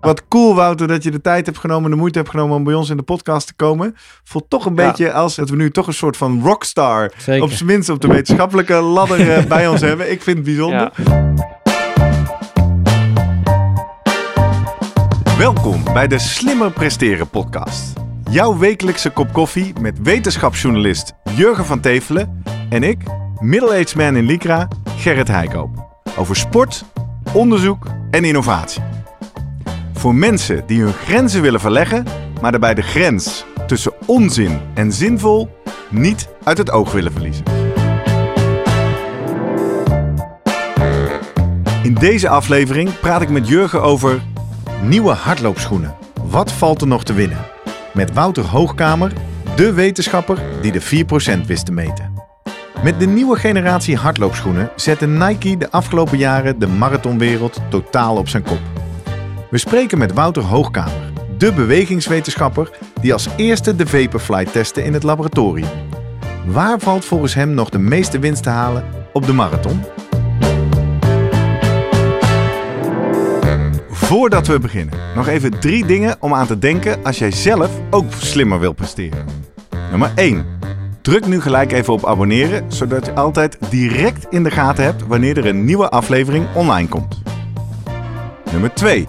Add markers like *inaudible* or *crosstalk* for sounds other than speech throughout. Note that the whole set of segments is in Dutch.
Wat cool, Wouter, dat je de tijd hebt genomen, de moeite hebt genomen om bij ons in de podcast te komen. Voelt toch een beetje als dat we nu toch een soort van rockstar, Zeker. op zijn minst op de wetenschappelijke ladder eh, bij ons hebben. Ik vind het bijzonder. Welkom bij de Slimmer Presteren podcast. Jouw wekelijkse kop koffie met wetenschapsjournalist Jurgen van Tevelen en ik, middle-aged man in Lycra, Gerrit Heikoop. Over sport, onderzoek en innovatie. Voor mensen die hun grenzen willen verleggen, maar daarbij de grens tussen onzin en zinvol niet uit het oog willen verliezen. In deze aflevering praat ik met Jurgen over nieuwe hardloopschoenen. Wat valt er nog te winnen? Met Wouter Hoogkamer, de wetenschapper die de 4% wist te meten. Met de nieuwe generatie hardloopschoenen zette Nike de afgelopen jaren de marathonwereld totaal op zijn kop. We spreken met Wouter Hoogkamer, de bewegingswetenschapper die als eerste de Vaporfly testte in het laboratorium. Waar valt volgens hem nog de meeste winst te halen op de marathon? Voordat we beginnen, nog even drie dingen om aan te denken als jij zelf ook slimmer wil presteren. Nummer 1. Druk nu gelijk even op abonneren, zodat je altijd direct in de gaten hebt wanneer er een nieuwe aflevering online komt. Nummer 2.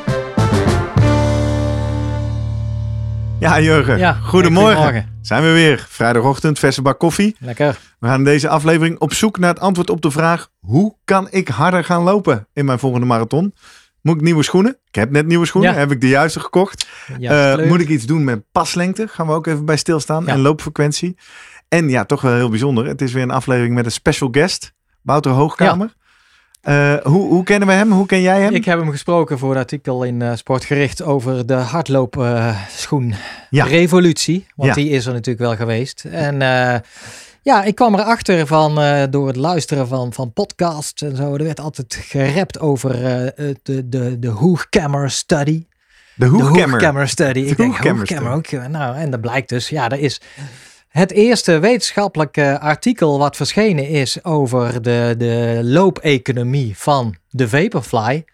Ja, Jurgen. Ja, goedemorgen. goedemorgen. Zijn we weer. Vrijdagochtend, verse bak koffie. Lekker. We gaan in deze aflevering op zoek naar het antwoord op de vraag: hoe kan ik harder gaan lopen in mijn volgende marathon? Moet ik nieuwe schoenen? Ik heb net nieuwe schoenen. Ja. Heb ik de juiste gekocht? Ja, Eh, moet ik iets doen met paslengte? Gaan we ook even bij stilstaan. En loopfrequentie. En ja, toch wel heel bijzonder. Het is weer een aflevering met een special guest. Wouter Hoogkamer. Eh, hoe, hoe kennen we hem? Hoe ken jij hem? Ik heb hem gesproken voor het artikel in eh, Sportgericht over de hardloopschoen Ja. revolutie. Want Ja. die is er natuurlijk wel geweest. En eh, ja, ik kwam erachter van door het luisteren van, van podcasts en zo. Er werd altijd gerept over de, de, de Hoogkammer Study. de De. Hoogkammer Study. Ik denk, ook. Nou, en dat blijkt dus, ja, er is het eerste wetenschappelijke artikel wat verschenen is over de, de loopeconomie van de Vaporfly.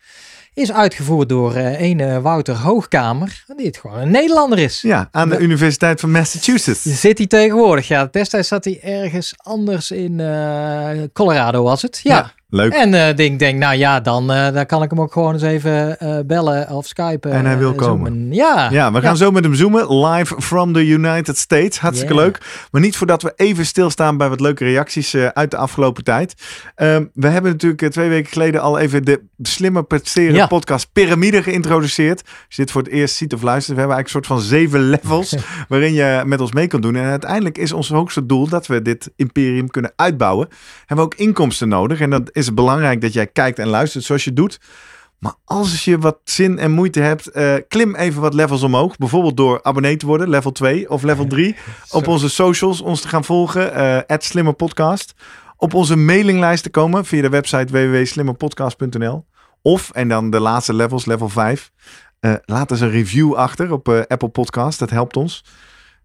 Is uitgevoerd door eh een Wouter Hoogkamer, die het gewoon een Nederlander is. Ja, aan de. Universiteit van Massachusetts. Zit hij tegenwoordig? Ja, destijds zat hij ergens anders in eh, Colorado was het. Ja. Leuk. En eh ik denk, nou ja, dan, eh, dan kan ik hem ook gewoon eens even eh, bellen of skypen. En hij wil komen. zoomen. Ja. Ja, we gaan zo met hem zoomen. Live from the United States. Hartstikke Yeah. leuk. Maar niet voordat we even stilstaan bij wat leuke reacties uit de afgelopen tijd. Ehm, we hebben natuurlijk twee weken geleden al even de Slimmer Presteren Ja. podcast Pyramide geïntroduceerd. Als je dit voor het eerst ziet of luistert. We hebben eigenlijk een soort van zeven *laughs* levels waarin je met ons mee kan doen. En uiteindelijk is ons hoogste doel dat we dit imperium kunnen uitbouwen. Hebben we ook inkomsten nodig. En dan is het belangrijk dat jij kijkt en luistert zoals je doet. Maar als je wat zin en moeite hebt, eh, klim even wat levels omhoog. Bijvoorbeeld door abonnee te worden, level 2 of level 3. *laughs* op onze socials ons te gaan volgen, eh slimmerpodcast. Op onze mailinglijst te komen via de website www.slimmerpodcast.nl. Of, en dan de laatste levels, level 5. eh, laat eens een review achter op Apple Podcast, dat helpt ons.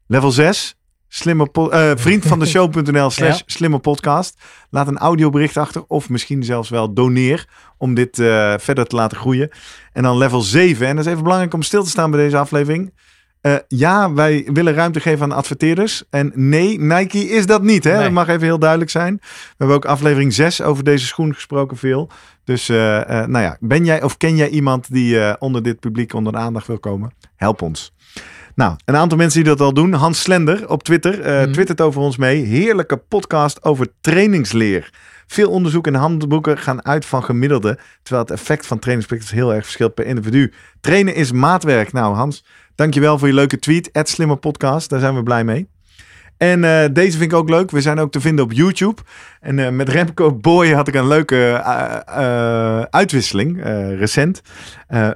Level 6, slimmer po- eh, vriend van de *laughs* show.nl slash slimme podcast. Laat een audiobericht achter of misschien zelfs wel doneer om dit eh, verder te laten groeien. En dan level 7, en dat is even belangrijk om stil te staan bij deze aflevering. Eh, ja, wij willen ruimte geven aan adverteerders. En nee, Nike is dat niet. Hè? Nee. Dat mag even heel duidelijk zijn. We hebben ook aflevering 6 over deze schoen gesproken veel. Dus nou ja, ben jij of ken jij iemand die onder dit publiek onder de aandacht wil komen? Help ons. Nou, een aantal mensen die dat al doen. Hans Slender op Twitter eh Mhm. twittert over ons mee. Heerlijke podcast over trainingsleer. Veel onderzoek en handboeken gaan uit van gemiddelde, terwijl het effect van trainingspractice heel erg verschilt per individu. Trainen is maatwerk. Nou, Hans, dankjewel voor je leuke tweet. Slimmer Podcast, daar zijn we blij mee. En eh, deze vind ik ook leuk. We zijn ook te vinden op YouTube. En eh, met Remco Boy had ik een leuke eh, uitwisseling, recent.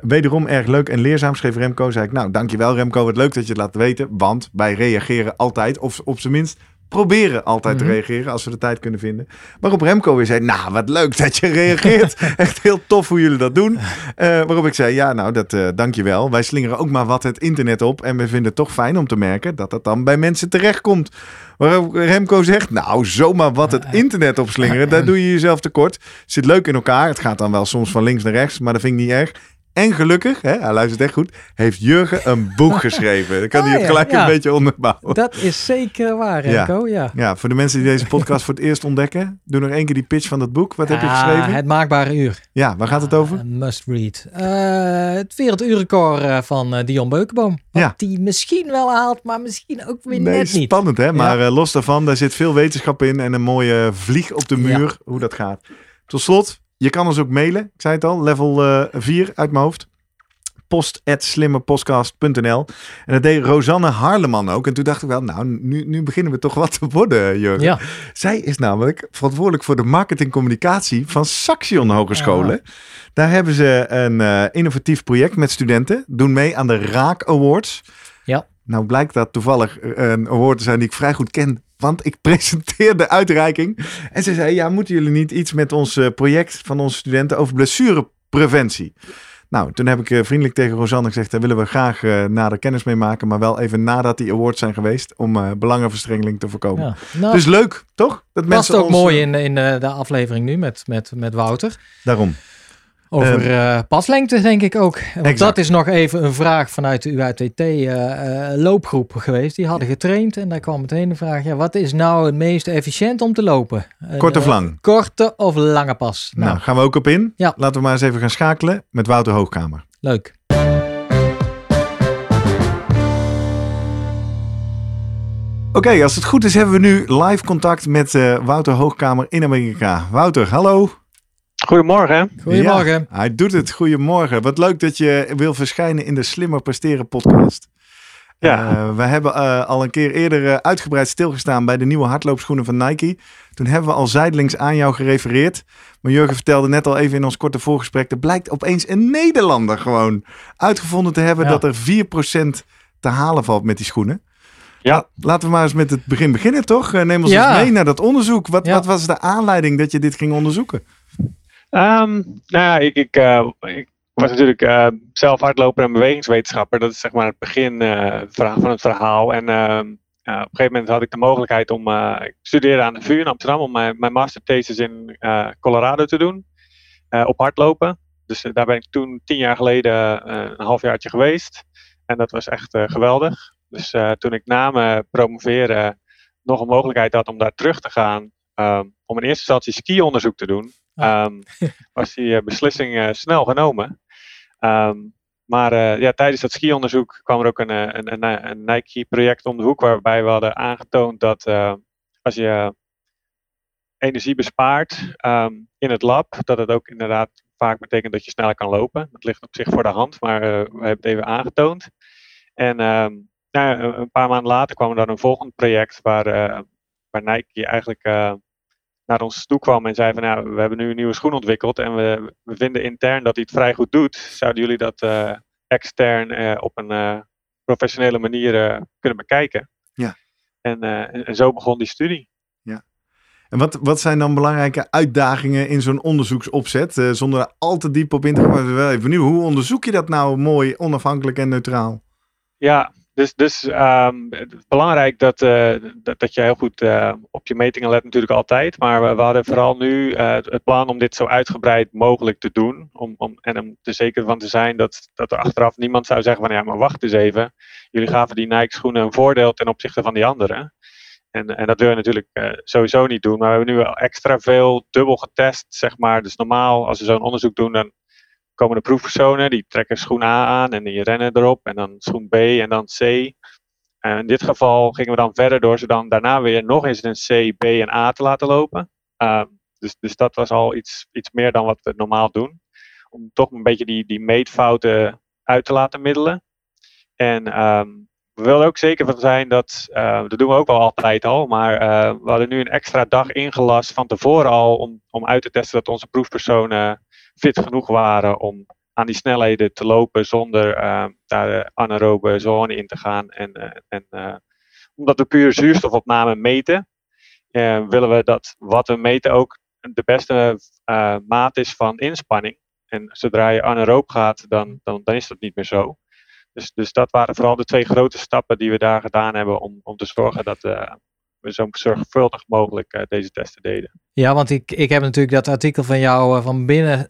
Wederom erg leuk en leerzaam, schreef Remco. Zei ik, nou, dankjewel Remco, wat leuk dat je het laat weten. Want wij reageren altijd, of op zijn minst proberen altijd te Mhm. reageren als we de tijd kunnen vinden. Waarop Remco weer zei, nou wat leuk dat je reageert. *laughs* Echt heel tof hoe jullie dat doen. Eh, waarop ik zei, ja nou dat eh dankjewel. Wij slingeren ook maar wat het internet op. En we vinden het toch fijn om te merken dat dat dan bij mensen terechtkomt. Waarop Remco zegt, nou zomaar wat het *laughs* internet opslingeren. Daar doe je jezelf tekort. Zit leuk in elkaar. Het gaat dan wel soms van links naar rechts. Maar dat vind ik niet erg. En gelukkig, hè, hij luistert echt goed, heeft Jurgen een boek *laughs* geschreven. Dan kan Ah, hij het gelijk ja. een beetje onderbouwen. Dat is zeker waar, Remco. Ja. Ja, voor de mensen die deze podcast voor het eerst ontdekken, doe nog één keer die pitch van dat boek. Wat heb je Ah, geschreven? Het maakbare uur. Ja, waar gaat het over? Ah, must read. Eh, het werelduurrecord eh, van eh, Dion Beukenboom. Wat Ja. die misschien wel haalt, maar misschien ook weer Nee, net niet. spannend hè. Maar los daarvan, daar zit veel wetenschap in en een mooie vlieg op de muur, hoe dat gaat. Tot slot, je kan ons ook mailen. Ik zei het al, level eh 4 uit mijn hoofd. post.slimmerpodcast.nl En dat deed Rosanne Harleman ook. En toen dacht ik wel, nou, nu, nu beginnen we toch wat te worden, Jurgen. Ja, Zij is namelijk verantwoordelijk voor de marketingcommunicatie van Saxion Hogescholen. Daar hebben ze een eh, innovatief project met studenten. Doen mee aan de Raak Awards. Ja. Nou blijkt dat toevallig eh, een award te zijn die ik vrij goed ken. Want ik presenteer de uitreiking. En ze zei, ja, moeten jullie niet iets met ons eh, project van onze studenten over blessurepreventie? Nou, toen heb ik eh, vriendelijk tegen Rosanne gezegd, daar willen we graag eh, nader kennis mee maken. Maar wel even nadat die awards zijn geweest om belangenverstrengeling te voorkomen. ja. Nou, Dus leuk, toch? Dat past ook ons, mooi in, in de aflevering nu met, met, met Wouter. Daarom. Over eh, paslengte, denk ik ook. Want Exact. dat is nog even een vraag vanuit de UITT eh, eh, loopgroep geweest. Die hadden getraind en daar kwam meteen de vraag: ja, wat is nou het meest efficiënt om te lopen? Een, Kort of lang? korte of lange pas? Nou, Nou, gaan we ook op in. Ja. Laten we maar eens even gaan schakelen met Wouter Hoogkamer. leuk. Oké, als het goed is hebben we nu live contact met Wouter Hoogkamer in Amerika. Wouter, hallo. Goedemorgen. Goedemorgen. Ja, hij doet het. Goedemorgen. Wat leuk dat je wil verschijnen in de Slimmer Presteren podcast. Ja. Eh, we hebben eh, al een keer eerder eh, uitgebreid stilgestaan bij de nieuwe hardloopschoenen van Nike. Toen hebben we al zijdelings aan jou gerefereerd. Maar Jurgen vertelde net al even in ons korte voorgesprek. Er blijkt opeens een Nederlander gewoon uitgevonden te hebben Ja. dat er 4% te halen valt met die schoenen. Ja. La- Laten we maar eens met het begin beginnen, toch? Neem ons Ja. eens mee naar dat onderzoek. Wat, Ja. wat was de aanleiding dat je dit ging onderzoeken? Ehm, nou ja, ik, ik, eh, was natuurlijk eh, zelf hardloper en bewegingswetenschapper. Dat is zeg maar het begin eh, van het verhaal. En ehm, op een gegeven moment had ik de mogelijkheid om. ik studeerde aan de VU in Amsterdam om mijn, masterthesis in Colorado te doen. op hardlopen. Dus daar ben ik toen tien jaar geleden een halfjaartje geweest. En dat was echt geweldig. Dus toen ik na mijn promoveren nog een mogelijkheid had om daar terug te gaan. ehm, om in eerste instantie ski-onderzoek te doen. Ah. ehm, was die eh, beslissing eh, snel genomen. Ehm, maar eh, ja, tijdens dat ski-onderzoek kwam er ook een, een, een, een Nike-project om de hoek. Waarbij we hadden aangetoond dat als je energie bespaart ehm, in het lab, dat het ook inderdaad vaak betekent dat je sneller kan lopen. Dat ligt op zich voor de hand, maar we hebben het even aangetoond. En nou, een- paar maanden later kwam er dan een volgend project waar, waar Nike eigenlijk naar ons toe kwam en zei van nou, we hebben nu een nieuwe schoen ontwikkeld en we, we vinden intern dat hij het vrij goed doet. Zouden jullie dat eh, extern eh, op een eh, professionele manier kunnen bekijken? Ja. En, en, en zo begon die studie. En wat, wat zijn dan belangrijke uitdagingen in zo'n onderzoeksopzet? Zonder er al te diep op in te gaan, maar wel even benieuwd. Hoe onderzoek je dat nou mooi, onafhankelijk en neutraal? Ja, dus, dus ehm, het is belangrijk dat, eh, dat, dat je heel goed eh, op je metingen let natuurlijk altijd. Maar we, we hadden vooral nu eh, het plan om dit zo uitgebreid mogelijk te doen. Om, om, en om er zeker van te zijn dat, dat er achteraf niemand zou zeggen van ja, maar wacht eens even. Jullie gaven die Nike schoenen een voordeel ten opzichte van die anderen. En, en dat wil je natuurlijk eh, sowieso niet doen. Maar we hebben nu extra veel dubbel getest, zeg maar. Dus normaal, als we zo'n onderzoek doen, dan komen de proefpersonen, die trekken schoen A aan en die rennen erop. En dan schoen B en dan C. En in dit geval gingen we dan verder door ze dan daarna weer nog eens een C, B en A te laten lopen. Ehm, dus, dus dat was al iets, iets meer dan wat we normaal doen. Om toch een beetje die, die meetfouten uit te laten middelen. En ehm, we willen ook zeker van zijn dat, eh, dat doen we ook wel altijd al, maar eh, we hadden nu een extra dag ingelast van tevoren al om, om uit te testen dat onze proefpersonen fit genoeg waren om aan die snelheden te lopen zonder eh, daar de anaerobe zone in te gaan en, eh, en eh, omdat we puur zuurstofopname meten, willen we dat wat we meten ook de beste maat is van inspanning. En zodra je anaeroop gaat, dan, dan, dan is dat niet meer zo. Dus, dus dat waren vooral de twee grote stappen die we daar gedaan hebben om, om te zorgen dat we zo zorgvuldig mogelijk uh, deze testen deden. Ja, want ik, ik heb natuurlijk dat artikel van jou uh, van binnen,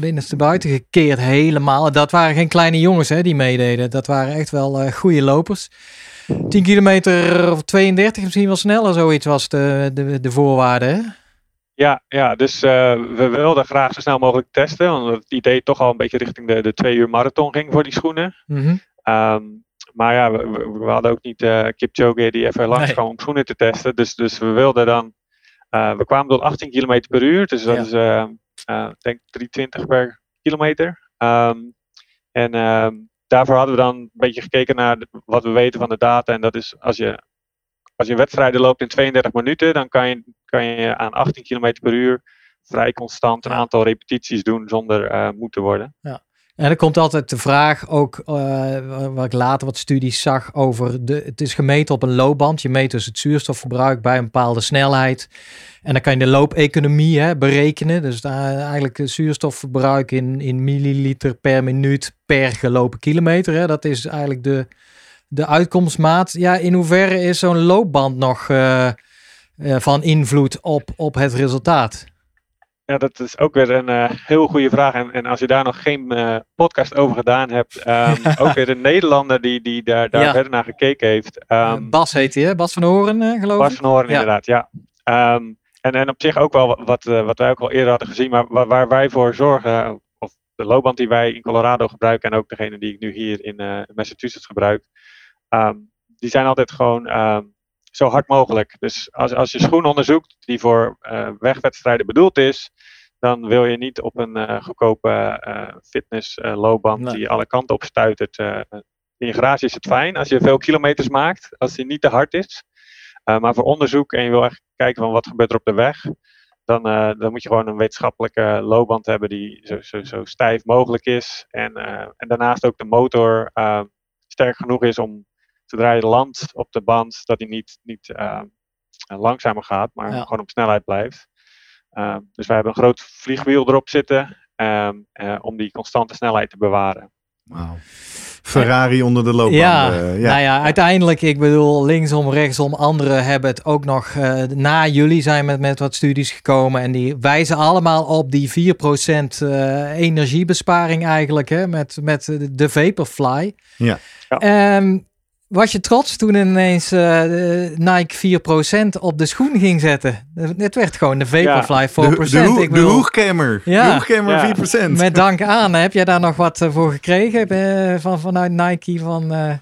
binnenste buiten gekeerd helemaal. Dat waren geen kleine jongens hè, die meededen. Dat waren echt wel goede lopers. 10 kilometer of 32 misschien wel sneller, zoiets was de, de, de voorwaarde. Hè? Ja, ja dus uh, we wilden graag zo snel mogelijk testen. Want het idee toch al een beetje richting de, de twee uur marathon ging voor die schoenen. Mm um, maar ja, we, we, hadden ook niet uh, Kipchoge die even langs kwam om schoenen te testen. Dus, dus we wilden dan... Uh, we kwamen tot 18 km per uur. Dus dat ja. is ik denk 320 per kilometer. Um, en um, daarvoor hadden we dan een beetje gekeken naar wat we weten van de data. En dat is als je als je wedstrijden loopt in 32 minuten, dan kan je, kan je aan 18 km per uur vrij constant een aantal repetities doen zonder uh, moe te worden. Ja. En er komt altijd de vraag, ook uh, wat ik later wat studies zag over, de, het is gemeten op een loopband. Je meet dus het zuurstofverbruik bij een bepaalde snelheid. En dan kan je de loopeconomie hè, berekenen. Dus eigenlijk het zuurstofverbruik in, in milliliter per minuut per gelopen kilometer. Hè. Dat is eigenlijk de, de uitkomstmaat. Ja, in hoeverre is zo'n loopband nog uh, uh, van invloed op, op het resultaat? Ja, dat is ook weer een uh, heel goede vraag. En, en als je daar nog geen podcast over gedaan hebt, um, *laughs* ook weer een Nederlander die, die daar, daar ja. verder naar gekeken heeft. Um, Bas heet hij, hè? Bas van Horen, geloof ik? Bas van Horen, ja. inderdaad, ja. Um, en, en op zich ook wel wat, wat wij ook al eerder hadden gezien, maar waar, waar wij voor zorgen, of de loopband die wij in Colorado gebruiken en ook degene die ik nu hier in Massachusetts gebruik, die zijn altijd gewoon zo hard mogelijk. Dus als, als je schoen onderzoekt die voor wegwedstrijden bedoeld is, dan wil je niet op een uh, goedkope uh, fitnessloopband nee. die alle kanten op stuitert. in je garage is het fijn als je veel kilometers maakt, als die niet te hard is. maar voor onderzoek en je wil echt kijken van wat gebeurt er op de weg, dan, dan moet je gewoon een wetenschappelijke loopband hebben die zo, zo, zo stijf mogelijk is. En, en daarnaast ook de motor sterk genoeg is om zodra je landt op de band, dat hij niet, niet langzamer gaat, maar ja. gewoon op snelheid blijft. Uh, dus wij hebben een groot vliegwiel erop zitten um, uh, om die constante snelheid te bewaren. Wauw. Ferrari onder de loopband. Ja, ja, nou ja, uiteindelijk, ik bedoel, linksom, rechtsom, anderen hebben het ook nog uh, na jullie zijn met, met wat studies gekomen en die wijzen allemaal op die 4% uh, energiebesparing eigenlijk, hè, met, met de Vaporfly. Ja. ja. Um, was je trots toen ineens uh, Nike 4% op de schoen ging zetten? Het werd gewoon de Vaporfly 4%. Ja. De, de, ho ik bedoel, de hoogkamer. Ja. De hoogkamer ja. 4%. Met dank aan. Heb jij daar nog wat voor gekregen uh, van, vanuit Nike? Van, uh,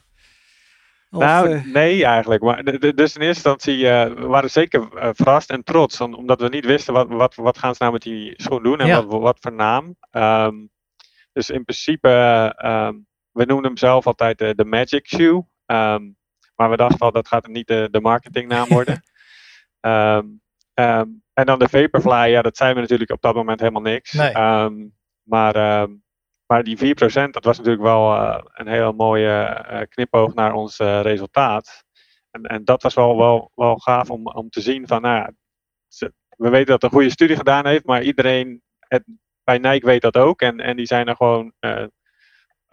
of, nou, nee eigenlijk. Maar, dus in eerste instantie we waren zeker verrast en trots. Omdat we niet wisten wat, wat, wat gaan ze nou met die schoen doen en wat, wat voor naam. Um, dus in principe, um, we noemen hem zelf altijd de, de Magic Shoe. Um, maar we dachten al, dat gaat niet de, de marketingnaam worden. um, *laughs* um, en dan de Vaporfly, ja, dat zijn we natuurlijk op dat moment helemaal niks. Nee. maar, maar die 4%, dat was natuurlijk wel uh, een heel mooie uh, knipoog naar ons uh, resultaat. En, en dat was wel, wel, wel gaaf om, om te zien van, nou we weten dat het een goede studie gedaan heeft, maar iedereen het, bij Nike weet dat ook. En, en die zijn er gewoon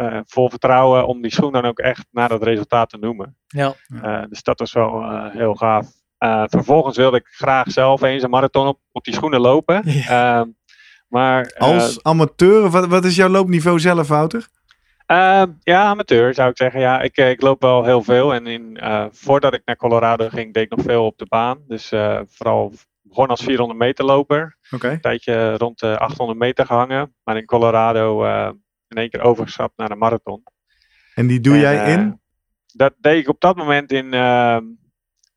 uh, vol vertrouwen om die schoen dan ook echt naar dat resultaat te noemen. Ja. Uh, dus dat was wel uh, heel gaaf. vervolgens wilde ik graag zelf eens een marathon op, op die schoenen lopen. Ja. Ehm, maar, Als amateur, wat, wat is jouw loopniveau zelf, Wouter? Ehm, ja, amateur zou ik zeggen. Ja, ik, ik loop wel heel veel. En in, voordat ik naar Colorado ging, deed ik nog veel op de baan. Dus vooral begon als 400 meter loper. Okay. Een tijdje rond de 800 meter gehangen. Maar in Colorado in één keer overgestapt naar een marathon. En die doe en, jij uh, in? Dat deed ik op dat moment in. Uh,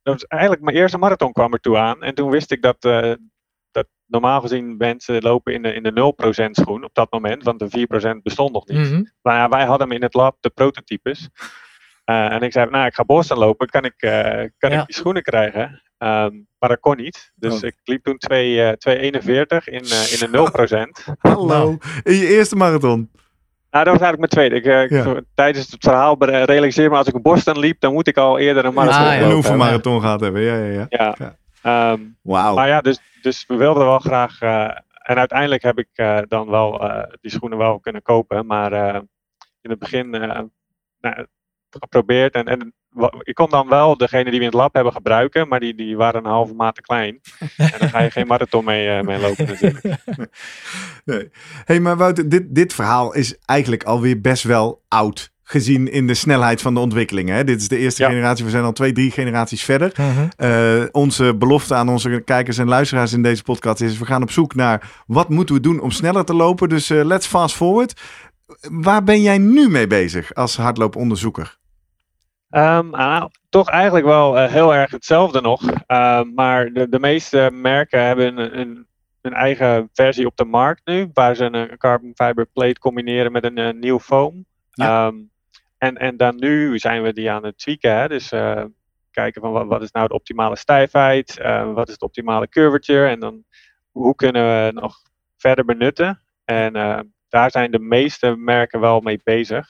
dat was eigenlijk mijn eerste marathon kwam er toe aan. En toen wist ik dat, uh, dat normaal gezien mensen lopen in de, in de 0% schoen op dat moment, want de 4% bestond nog niet. Mm -hmm. Maar ja, wij hadden hem in het lab, de prototypes. Uh, *laughs* en ik zei, nou, ik ga Boston lopen, kan ik, uh, kan ja. ik die schoenen krijgen? Um, maar dat kon niet. Dus oh. ik liep toen 2,41 in, uh, in de 0%. *laughs* Hallo, in je eerste marathon? Nou, dat was eigenlijk mijn tweede. Ik, uh, Ja. Tijdens het verhaal realiseer me als ik een Boston liep, dan moet ik al eerder een marathon Ah, ja. Een oefenmarathon gehad hebben. Ja, ja, ja. Ja. Ehm, Wauw. maar ja, dus, dus we wilden wel graag. eh, en uiteindelijk heb ik eh, dan wel eh, die schoenen wel kunnen kopen. Maar eh, in het begin eh, nou, geprobeerd. En, en ik kon dan wel degene die we in het lab hebben gebruiken. Maar die, die waren een halve maat te klein. en dan ga je geen marathon mee, mee lopen natuurlijk. *laughs* Nee. hey, maar Wouter, dit, dit verhaal is eigenlijk alweer best wel oud. Gezien in de snelheid van de ontwikkelingen. Hè? Dit is de eerste Ja. generatie. We zijn al twee, drie generaties verder. Mhm. Eh, onze belofte aan onze kijkers en luisteraars in deze podcast is: we gaan op zoek naar wat moeten we doen om sneller te lopen. Dus eh, let's fast forward. Waar ben jij nu mee bezig als hardlooponderzoeker? Ehm, nou, toch eigenlijk wel eh, heel erg hetzelfde nog. Ehm, maar de, de meeste merken hebben een, een, een eigen versie op de markt nu. Waar ze een, een carbon fiber plate combineren met een, eh, nieuw foam. Ja. Ehm, en, en dan nu zijn we die aan het tweaken. Hè? Dus eh, kijken van wat, wat is nou de optimale stijfheid? wat is het optimale curvature? En dan hoe kunnen we het nog verder benutten? En daar zijn de meeste merken wel mee bezig.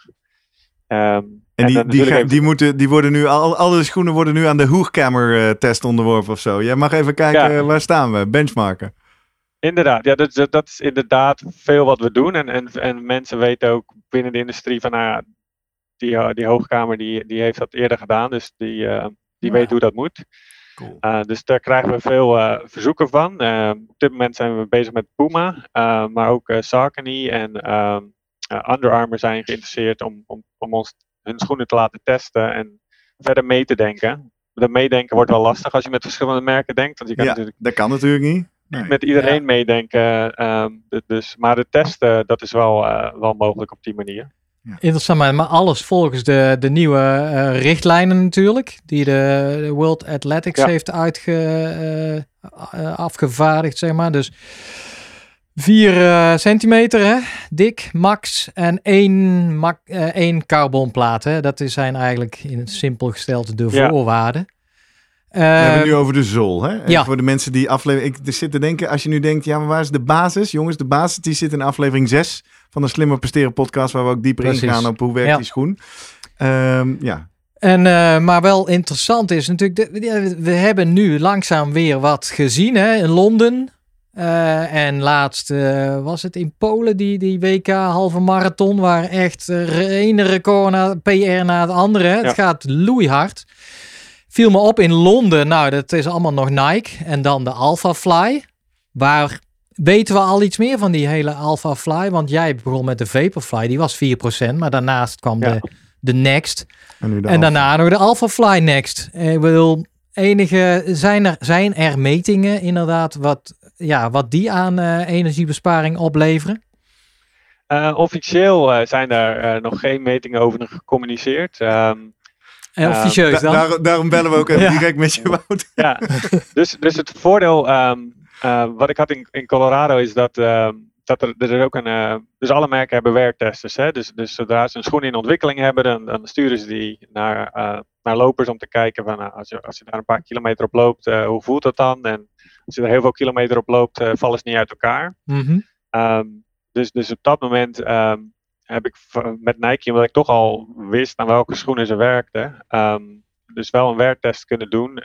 Ehm, En die, die, natuurlijk gaan- even- die, moeten, die worden nu, al, alle schoenen worden nu aan de Hoogkamer-test onderworpen of zo. Jij mag even kijken, Ja. eh, waar staan we? Benchmarken. Inderdaad, ja, dat, is- dat is inderdaad veel wat we doen. En, en, en mensen weten ook binnen de industrie van, nou ja, die, eh, die hoogkamer die, die heeft dat eerder gedaan. Dus die, eh, die Ja. weet hoe dat moet. Cool. Uh, dus daar krijgen we veel eh, verzoeken van. Op dit moment zijn we bezig met Puma, maar ook Saucony en uh, Under Armour zijn geïnteresseerd om, om, om ons hun schoenen te laten testen en verder mee te denken. Dat meedenken wordt wel lastig als je met verschillende merken denkt, want je kan Ja, natuurlijk dat kan natuurlijk niet. Nee. met iedereen Ja. meedenken. Um, dus, maar de testen, dat is wel, uh, wel mogelijk op die manier. Interessant, maar, maar alles volgens de, de nieuwe uh, richtlijnen natuurlijk, die de, de World Athletics Ja. heeft uitge, uh, afgevaardigd, zeg maar. Dus 4 uh, centimeter, hè? dik, max, en één, ma uh, één carbonplaat. Hè? Dat zijn eigenlijk in het simpel gesteld de Ja. voorwaarden. We hebben het nu over de zool. Hè? Ja. Voor de mensen die aflevering. Ik zit te denken, als je nu denkt, ja, maar waar is de basis? Jongens, de basis die zit in aflevering 6 van de Slimmer Presteren podcast, waar we ook dieper Precies. ingaan op hoe werkt Ja. die schoen. Ehm, ja, En, uh, maar wel interessant is natuurlijk, de, we hebben nu langzaam weer wat gezien hè, in Londen. Uh, en laatst uh, was het in Polen, die, die WK halve marathon, waar echt uh, ene record na PR na het andere. Ja. Het gaat loeihard. Viel me op in Londen, nou dat is allemaal nog Nike. En dan de Alpha Fly. Waar weten we al iets meer van die hele Alpha Fly? Want jij begon met de Vaporfly, die was 4%. Maar daarnaast kwam Ja. de, de Next. en de daarna nog de Alpha Fly Next. Ik bedoel, enige, zijn, er, zijn er metingen inderdaad wat, ja, wat die aan uh, energiebesparing opleveren? Uh, officieel uh, zijn daar nog geen metingen over gecommuniceerd. Um, en officieus da dan? daar, daarom bellen we ook even Ja. direct met je, Wout. *laughs* ja, dus, dus het voordeel um, wat ik had in, in Colorado is dat, um, dat er, er ook een. Uh, dus alle merken hebben weartesters. Hè? Dus, dus zodra ze een schoen in ontwikkeling hebben, dan, dan sturen ze die naar, uh, naar lopers om te kijken van als, je, als je daar een paar kilometer op loopt, uh, hoe voelt dat dan? En als je er heel veel kilometer op loopt, uh, vallen ze niet uit elkaar. Mm -hmm. um, dus, dus op dat moment um, heb ik met Nike, omdat ik toch al wist aan welke schoenen ze werkten, um, dus wel een weartest kunnen doen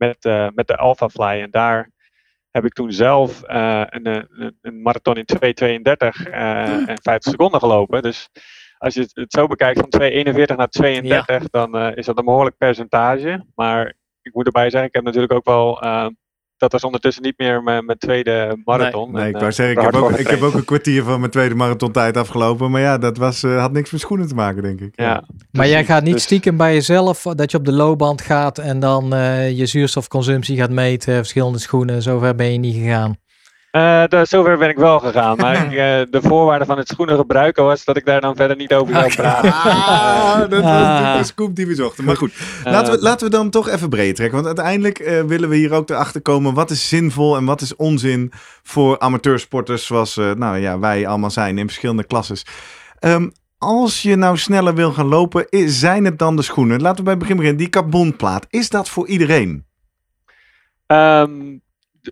met, uh, met de Alpha Fly. En daar heb ik toen zelf uh, een, een, een, marathon in 2.32 uh, en 50 seconden gelopen. Dus als je het, zo bekijkt van 2.41 naar 32, ja. dan uh, is dat een behoorlijk percentage. Maar ik moet erbij zeggen, ik heb natuurlijk ook wel. Uh, dat was ondertussen niet meer mijn, mijn tweede marathon. Nee, en, ik wou zeggen, ik heb, ook, ik heb ook een kwartier van mijn tweede marathontijd afgelopen. Maar ja, dat was, uh, had niks met schoenen te maken, denk ik. Ja. Maar jij gaat niet dus- stiekem bij jezelf dat je op de loopband gaat en dan uh, je zuurstofconsumptie gaat meten, verschillende schoenen. Zover ben je niet gegaan. Uh, de, zover ben ik wel gegaan. Maar *laughs* ik, uh, de voorwaarde van het schoenen gebruiken was dat ik daar dan verder niet over zou praten. *laughs* Ah, dat was Ah. de scoop die we zochten. Maar goed, laten, we, laten we dan toch even breed trekken. Want uiteindelijk uh, willen we hier ook erachter komen wat is zinvol en wat is onzin voor amateursporters zoals uh, nou, ja, wij allemaal zijn in verschillende klasses. Um, als je nou sneller wil gaan lopen, is, zijn het dan de schoenen? Laten we bij het begin beginnen. Die carbonplaat, is dat voor iedereen? Um,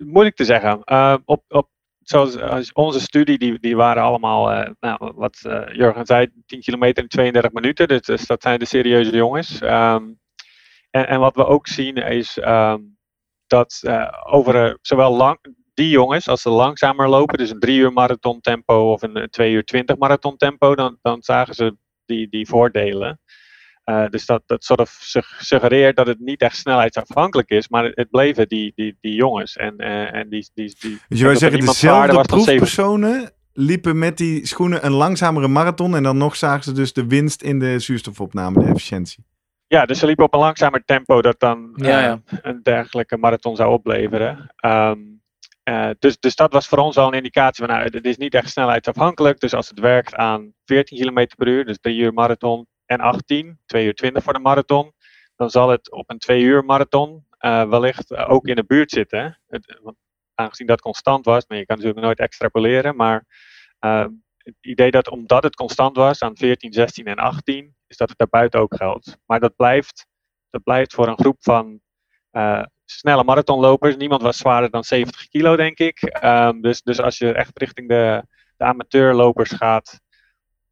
moeilijk te zeggen. Uh, op, op zoals als onze studie, die, die waren allemaal, uh, nou, wat Jurgen zei, 10 kilometer in 32 minuten. Dus, dus dat zijn de serieuze jongens. Um, en, en, wat we ook zien is um, dat over zowel lang, die jongens, als ze langzamer lopen, dus een 3 uur marathon tempo of een 2 uur 20 marathon tempo, dan, dan zagen ze die, die voordelen. Uh, dus dat, dat soort of suggereert dat het niet echt snelheidsafhankelijk is, maar het bleven die, die, die jongens. En, uh, en die, die, die, dus je wil zeggen, dezelfde proefpersonen liepen met die schoenen een langzamere marathon en dan nog zagen ze dus de winst in de zuurstofopname, de efficiëntie. Ja, dus ze liepen op een langzamer tempo dat dan ja, ja. Uh, een dergelijke marathon zou opleveren. Um, uh, dus, dus dat was voor ons al een indicatie van, nou, het is niet echt snelheidsafhankelijk. Dus als het werkt aan 14 km per uur, dus 3 uur marathon en 18, 2 uur 20 voor de marathon, dan zal het op een 2 uur marathon uh, wellicht ook in de buurt zitten. Het, want aangezien dat constant was, maar je kan natuurlijk nooit extrapoleren, maar het idee dat omdat het constant was aan 14, 16 en 18, is dat het daarbuiten ook geldt. Maar dat blijft, dat blijft voor een groep van snelle marathonlopers. Niemand was zwaarder dan 70 kilo, denk ik. Um, dus, dus als je echt richting de, de amateurlopers gaat,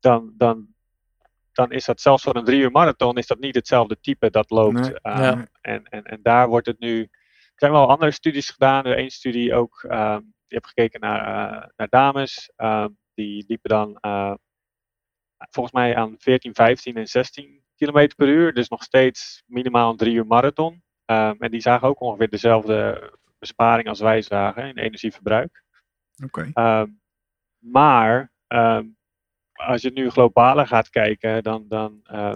dan, dan, dan is dat zelfs voor een drie uur marathon is dat niet hetzelfde type dat loopt. Nee, um, ja. en, en, en daar wordt het nu. Er zijn wel andere studies gedaan. Er Eén studie ook, um, die heb gekeken naar, uh, naar dames. die liepen dan uh, volgens mij aan 14, 15 en 16 km per uur. Dus nog steeds minimaal een drie uur marathon. Um, en die zagen ook ongeveer dezelfde besparing als wij zagen in energieverbruik. Oké. Okay. Maar als je nu globaler gaat kijken, dan, dan uh,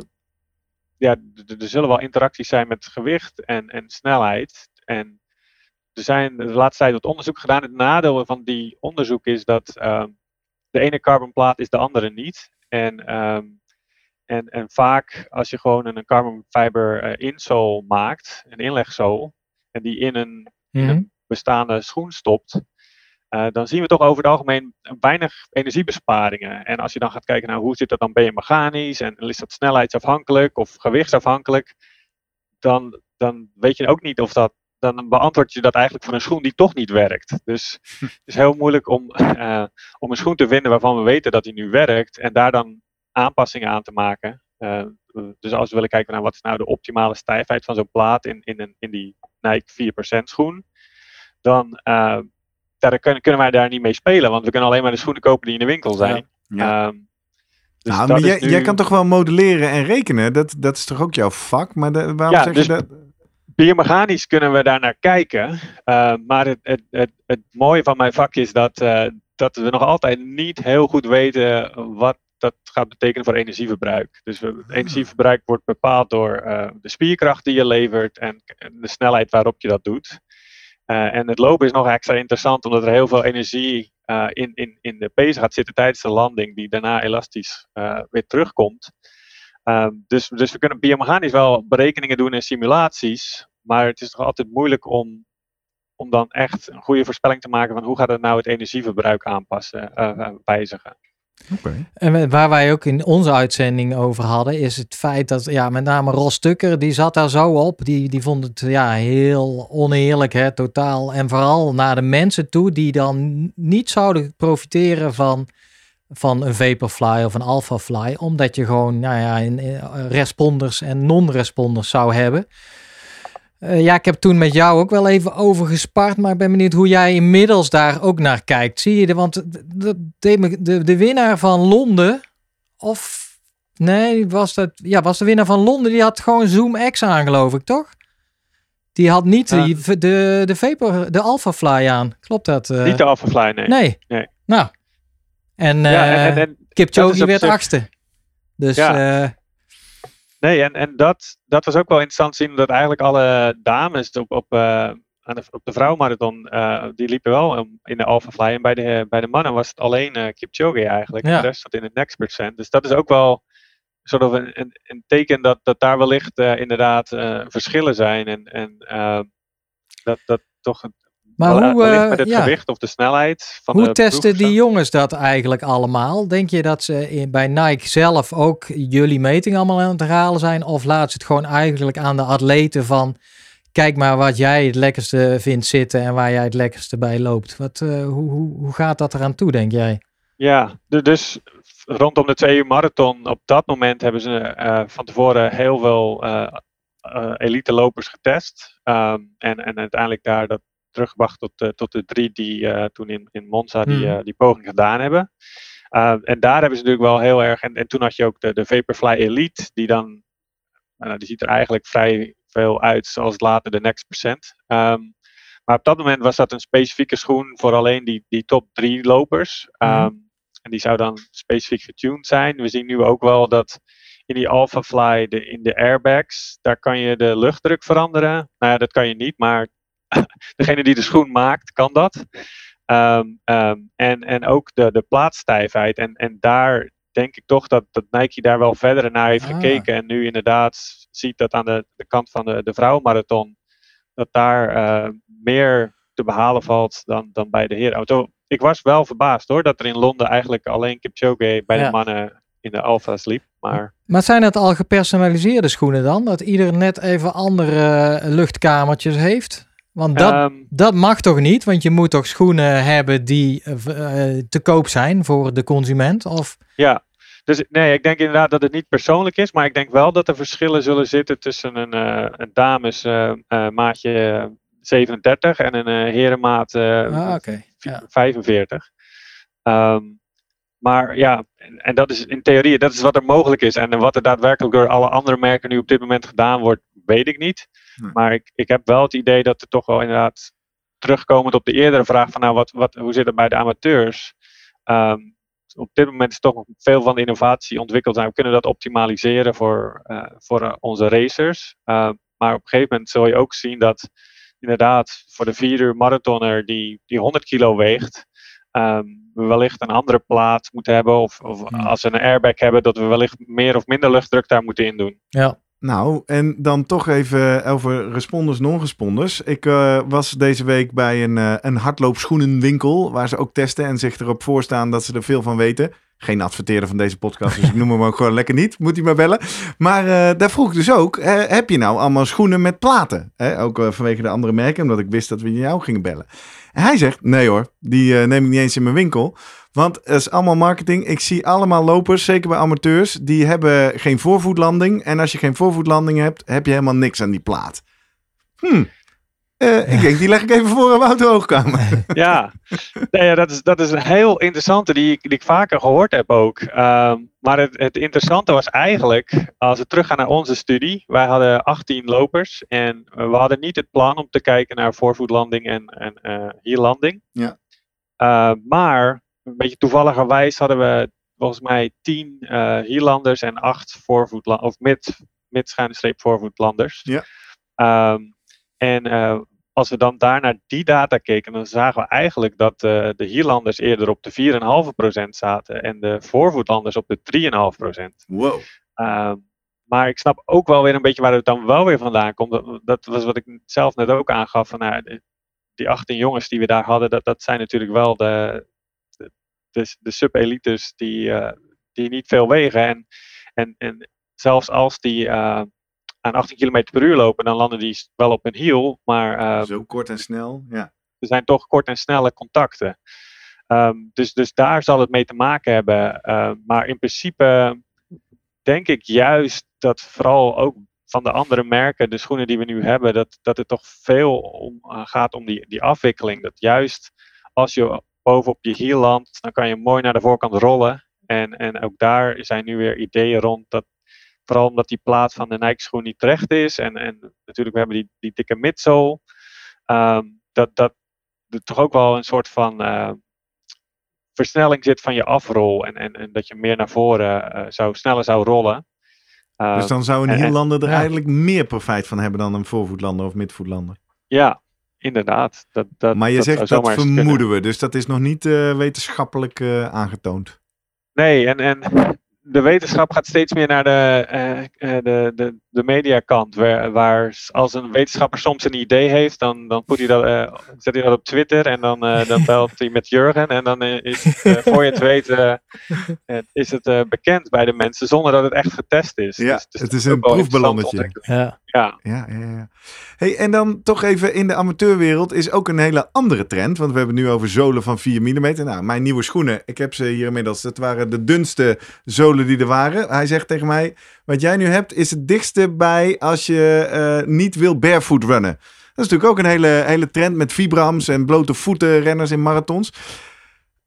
ja, er zullen wel interacties zijn met gewicht en, en snelheid. En er zijn de laatste tijd wat onderzoek gedaan. Het nadeel van die onderzoek is dat de ene carbonplaat is de andere niet. En um, en, en vaak als je gewoon een carbon fiber uh, insole maakt, een inlegzool, en die in een, in een mhm. bestaande schoen stopt, uh, dan zien we toch over het algemeen weinig energiebesparingen. En als je dan gaat kijken naar hoe zit dat dan, ben je mechanisch en is dat snelheidsafhankelijk of gewichtsafhankelijk, dan, dan weet je ook niet of dat, dan beantwoord je dat eigenlijk voor een schoen die toch niet werkt. Dus het is heel moeilijk om, uh, *laughs* om een schoen te vinden waarvan we weten dat die nu werkt en daar dan aanpassingen aan te maken. Uh, dus als we willen kijken naar wat is nou de optimale stijfheid van zo'n plaat in, in, een, in die Nike 4% schoen, dan daar kunnen, kunnen wij daar niet mee spelen, want we kunnen alleen maar de schoenen kopen die in de winkel zijn. Ja. Um, dus nou, maar jij, nu... jij, kan toch wel modelleren en rekenen? Dat, dat is toch ook jouw vak? Maar de, waarom ja, zeg dus je dat? Biomechanisch kunnen we daar naar kijken. Uh, maar het, het, het, het, mooie van mijn vak is dat, uh, dat we nog altijd niet heel goed weten wat dat gaat betekenen voor energieverbruik. Dus het ah. energieverbruik wordt bepaald door uh, de spierkracht die je levert en de snelheid waarop je dat doet. Uh, en het lopen is nog extra interessant omdat er heel veel energie uh, in, in, in de pees gaat zitten tijdens de landing, die daarna elastisch weer terugkomt. Ehm, dus, dus we kunnen biomechanisch wel berekeningen doen en simulaties, maar het is toch altijd moeilijk om, om dan echt een goede voorspelling te maken van hoe gaat het nou het energieverbruik aanpassen, wijzigen. En waar wij ook in onze uitzending over hadden, is het feit dat ja, met name Ros Tukker, die zat daar zo op. Die, die vond het ja, heel oneerlijk, hè, totaal. En vooral naar de mensen toe die dan niet zouden profiteren van, van een Vaporfly of een Alphafly. Omdat je gewoon nou ja, responders en non-responders zou hebben. Uh, ja, ik heb toen met jou ook wel even over gespart, maar ik ben benieuwd hoe jij inmiddels daar ook naar kijkt. Zie je de, want de, de, de, winnaar van Londen, of nee, was dat, ja, was de winnaar van Londen, die had gewoon Zoom X aan, geloof ik, toch? Die had niet die, de, de Vapor, de Alpha Fly aan, klopt dat? Uh, niet de Alpha Fly, nee. Nee. nee. Nou, en, uh, ja, en, en, en Kipchoge werd achtste. Dus ja. Nee, en, en dat, dat was ook wel interessant zien dat eigenlijk alle dames op, op, uh, aan de, op de vrouwenmarathon, uh, die liepen wel in de Alpha Fly. En bij de, bij de mannen was het alleen uh, Kipchoge eigenlijk. Ja. De rest zat in het next percent. Dus dat is ook wel soort of een, een, een teken dat, dat daar wellicht inderdaad verschillen zijn. En, en dat, dat toch maar hoe, uh, met het ja. gewicht of de snelheid van Hoe testen die jongens dat eigenlijk allemaal? Denk je dat ze in, bij Nike zelf ook jullie meting allemaal aan het halen zijn? Of laat ze het gewoon eigenlijk aan de atleten van... kijk maar wat jij het lekkerste vindt zitten en waar jij het lekkerste bij loopt. Wat, uh, hoe, hoe, hoe gaat dat eraan toe, denk jij? Ja, dus rondom de twee uur marathon, op dat moment hebben ze uh, van tevoren heel veel elite lopers getest. Um, en, en uiteindelijk daar dat teruggebracht tot, tot de drie die toen in, in Monza die, hmm. die poging gedaan hebben. Uh, en daar hebben ze natuurlijk wel heel erg. En, en toen had je ook de, de Vaporfly Elite, die dan. Uh, die ziet er eigenlijk vrij veel uit zoals later de Next Percent. Um, maar op dat moment was dat een specifieke schoen voor alleen die, die top drie lopers. Um, en die zou dan specifiek getuned zijn. We zien nu ook wel dat in die AlphaFly, de, in de airbags, daar kan je de luchtdruk veranderen. Nou ja, dat kan je niet, maar *laughs* degene die de schoen maakt, kan dat. Um, um, en, en ook de, de plaatstijfheid. En, en daar denk ik toch dat, dat Nike daar wel verder naar heeft ah. gekeken. En nu inderdaad ziet dat aan de, de kant van de, de vrouwenmarathon. Dat daar uh, meer te behalen valt dan, dan bij de herenauto. Ik was wel verbaasd hoor, dat er in Londen eigenlijk alleen Kipchoge bij de mannen in de Alfa's liep. Maar... maar zijn het al gepersonaliseerde schoenen dan? Dat ieder net even andere luchtkamertjes heeft? Want dat, ehm, dat mag toch niet? Want je moet toch schoenen hebben die uh, te koop zijn voor de consument? Of... Ja, dus nee, ik denk inderdaad dat het niet persoonlijk is. Maar ik denk wel dat er verschillen zullen zitten tussen een, uh, een dames maatje 37 en een herenmaat ah, okay. ja. 45. Um, maar ja, en, dat is in theorie, dat is wat er mogelijk is. En wat er daadwerkelijk door alle andere merken nu op dit moment gedaan wordt, weet ik niet. Maar ik, ik heb wel het idee dat er toch wel inderdaad, terugkomend op de eerdere vraag van nou, wat, wat, hoe zit het bij de amateurs? Um, op dit moment is toch nog veel van de innovatie ontwikkeld en we kunnen dat optimaliseren voor, uh, voor uh, onze racers. Uh, maar op een gegeven moment zul je ook zien dat inderdaad voor de vier uur marathoner die, die 100 kilo weegt, um, we wellicht een andere plaat moeten hebben. Of, of hmm. als we een airbag hebben, dat we wellicht meer of minder luchtdruk daar moeten indoen. Ja. Nou, en dan toch even over responders, non-responders. Ik uh, was deze week bij een, uh, een hardloopschoenenwinkel, waar ze ook testen en zich erop voorstaan dat ze er veel van weten. Geen adverteren van deze podcast, dus ik noem hem ook gewoon lekker niet. Moet hij maar bellen. Maar uh, daar vroeg ik dus ook, heb je nou allemaal schoenen met platen? Ook vanwege de andere merken, omdat ik wist dat we jou gingen bellen. En hij zegt, nee hoor, die neem ik niet eens in mijn winkel. Want het is allemaal marketing. Ik zie allemaal lopers, zeker bij amateurs, die hebben geen voorvoetlanding. En als je geen voorvoetlanding hebt, heb je helemaal niks aan die plaat. Hm. Uh, Ik denk, die leg ik even voor aan Wouter Hoogkamer. *laughs* Ja, nee, ja dat, is, dat is een heel interessante die ik, die ik vaker gehoord heb ook. Uh, maar het, het interessante was eigenlijk, als we teruggaan naar onze studie. Wij hadden 18 lopers en we hadden niet het plan om te kijken naar voorvoetlanding en, en uh, hierlanding. Ja. Uh, maar een beetje toevalligerwijs hadden we volgens mij tien uh, hierlanders en acht voorvoetlanders, of mid, mid voorvoetlanders. Ja. Um, en uh, als we dan daar naar die data keken, dan zagen we eigenlijk dat uh, de hierlanders eerder op de 4,5% zaten en de voorvoetlanders op de 3,5%. Wow. Um, maar ik snap ook wel weer een beetje waar het dan wel weer vandaan komt. Dat, dat was wat ik zelf net ook aangaf. Van, nou, die 18 jongens die we daar hadden, dat, dat zijn natuurlijk wel de, de, de sub-elites die, uh, die niet veel wegen. En, en, en zelfs als die uh, aan 18 km per uur lopen, dan landen die wel op hun hiel. Maar, uh, Zo kort en snel, ja. Er zijn toch kort en snelle contacten. Um, dus, dus daar zal het mee te maken hebben. Uh, maar in principe denk ik juist dat vooral ook van de andere merken, de schoenen die we nu hebben, dat, dat het toch veel om, gaat om die, die afwikkeling. Dat juist als je bovenop je hielland. Dan kan je mooi naar de voorkant rollen. En, en ook daar zijn nu weer ideeën rond dat vooral omdat die plaat van de Nike schoen niet terecht is. En, en natuurlijk we hebben die, die dikke midsole. Um, dat, dat er toch ook wel een soort van uh, versnelling zit van je afrol. En, en, en dat je meer naar voren uh, zou, sneller zou rollen. Uh, dus dan zou een hielander er eigenlijk meer profijt van hebben dan een voorvoetlander of midvoetlander? Ja, inderdaad. Dat, dat, maar je zegt dat vermoeden we, dus dat is nog niet uh, wetenschappelijk aangetoond. Nee, en, en de wetenschap gaat steeds meer naar de, uh, de, de de mediakant, waar, waar als een wetenschapper soms een idee heeft, dan, dan hij dat, uh, zet hij dat op Twitter en dan, uh, dan belt hij met Jurgen en dan uh, is het, voor je het weet, is het bekend bij de mensen zonder dat het echt getest is. Ja, dus, dus het is een proefballonnetje. Ja. Ja. Ja, ja, ja. Hey, en dan toch even in de amateurwereld is ook een hele andere trend. Want we hebben nu over zolen van 4 mm. Nou, mijn nieuwe schoenen, ik heb ze hier inmiddels. Het waren de dunste zolen die er waren. Hij zegt tegen mij, wat jij nu hebt is het dichtste bij als je uh, niet wil barefoot runnen. Dat is natuurlijk ook een hele, hele trend met vibrams en blote voeten renners in marathons.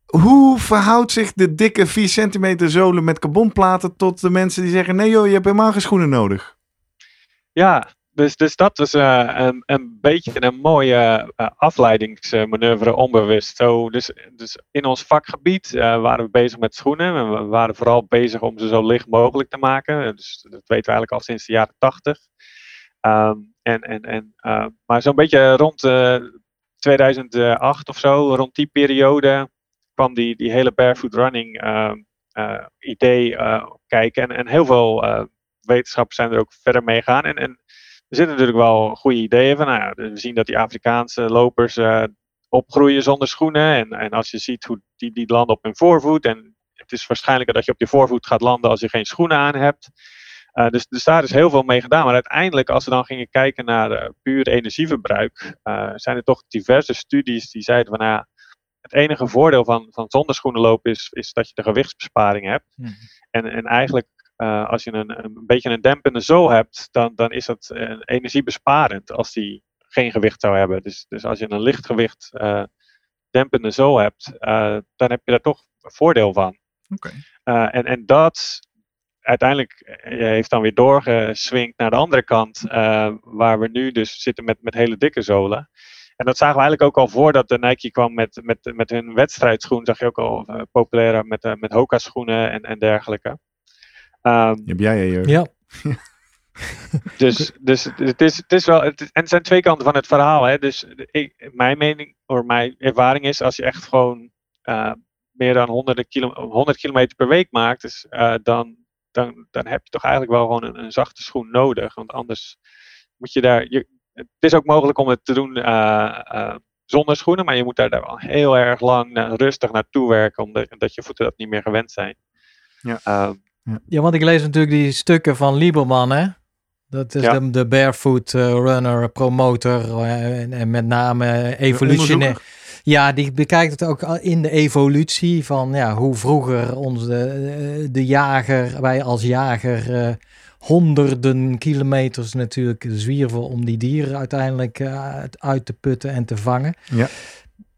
Hoe verhoudt zich de dikke 4 centimeter zolen met carbonplaten tot de mensen die zeggen: nee joh, je hebt helemaal geen schoenen nodig? Ja, dus, dus dat was uh, een, een beetje een mooie uh, afleidingsmanoeuvre onbewust. Zo, dus, dus in ons vakgebied uh, waren we bezig met schoenen. En we waren vooral bezig om ze zo licht mogelijk te maken. Dus dat weten we eigenlijk al sinds de jaren tachtig. Um, en, en, en, maar zo'n beetje rond 2008 of zo, rond die periode, kwam die, die hele barefoot running idee kijken. En, en heel veel wetenschappers zijn er ook verder mee gegaan. En, en er zitten natuurlijk wel goede ideeën van. Nou ja, we zien dat die Afrikaanse lopers uh, opgroeien zonder schoenen. En, en als je ziet hoe die, die landen op hun voorvoet. En het is waarschijnlijker dat je op je voorvoet gaat landen als je geen schoenen aan hebt. Uh, dus, dus daar is heel veel mee gedaan. Maar uiteindelijk, als we dan gingen kijken naar uh, puur energieverbruik, zijn er toch diverse studies die zeiden van nou, het enige voordeel van, van zonder schoenen lopen is, is dat je de gewichtsbesparing hebt. Mm. En, en eigenlijk uh, als je een, een beetje een dempende zool hebt, dan, dan is dat uh, energiebesparend als die geen gewicht zou hebben. Dus, dus als je een lichtgewicht uh, dempende zool hebt, dan heb je daar toch voordeel van. Okay. en, en dat uiteindelijk heeft dan weer doorgeswingt naar de andere kant, waar we nu dus zitten met, met hele dikke zolen. En dat zagen we eigenlijk ook al voordat de Nike kwam met, met, met hun wedstrijdschoen. Zag je ook al populair met, met Hoka schoenen en, en dergelijke. Um, heb jij hier? Ja. *laughs* dus, dus het is, het is wel, het en het zijn twee kanten van het verhaal. Hè. Dus ik, mijn mening, of mijn ervaring is, als je echt gewoon uh, meer dan 100, kilo, 100 kilometer per week maakt, dus, uh, dan, dan, dan heb je toch eigenlijk wel gewoon een, een, zachte schoen nodig. Want anders moet je daar. Je, het is ook mogelijk om het te doen uh, zonder schoenen, maar je moet daar, daar wel heel erg lang rustig naartoe werken, omdat dat je voeten dat niet meer gewend zijn. Ja. Ehm, ja. ja, want ik lees natuurlijk die stukken van Lieberman, hè? Dat is de, de, barefoot uh, runner promotor uh, en, en, met name evolutionair. Ja, die bekijkt het ook in de evolutie van ja, hoe vroeger onze de, de jager, wij als jager uh, honderden kilometers natuurlijk zwierven om die dieren uiteindelijk uit te putten en te vangen. Ja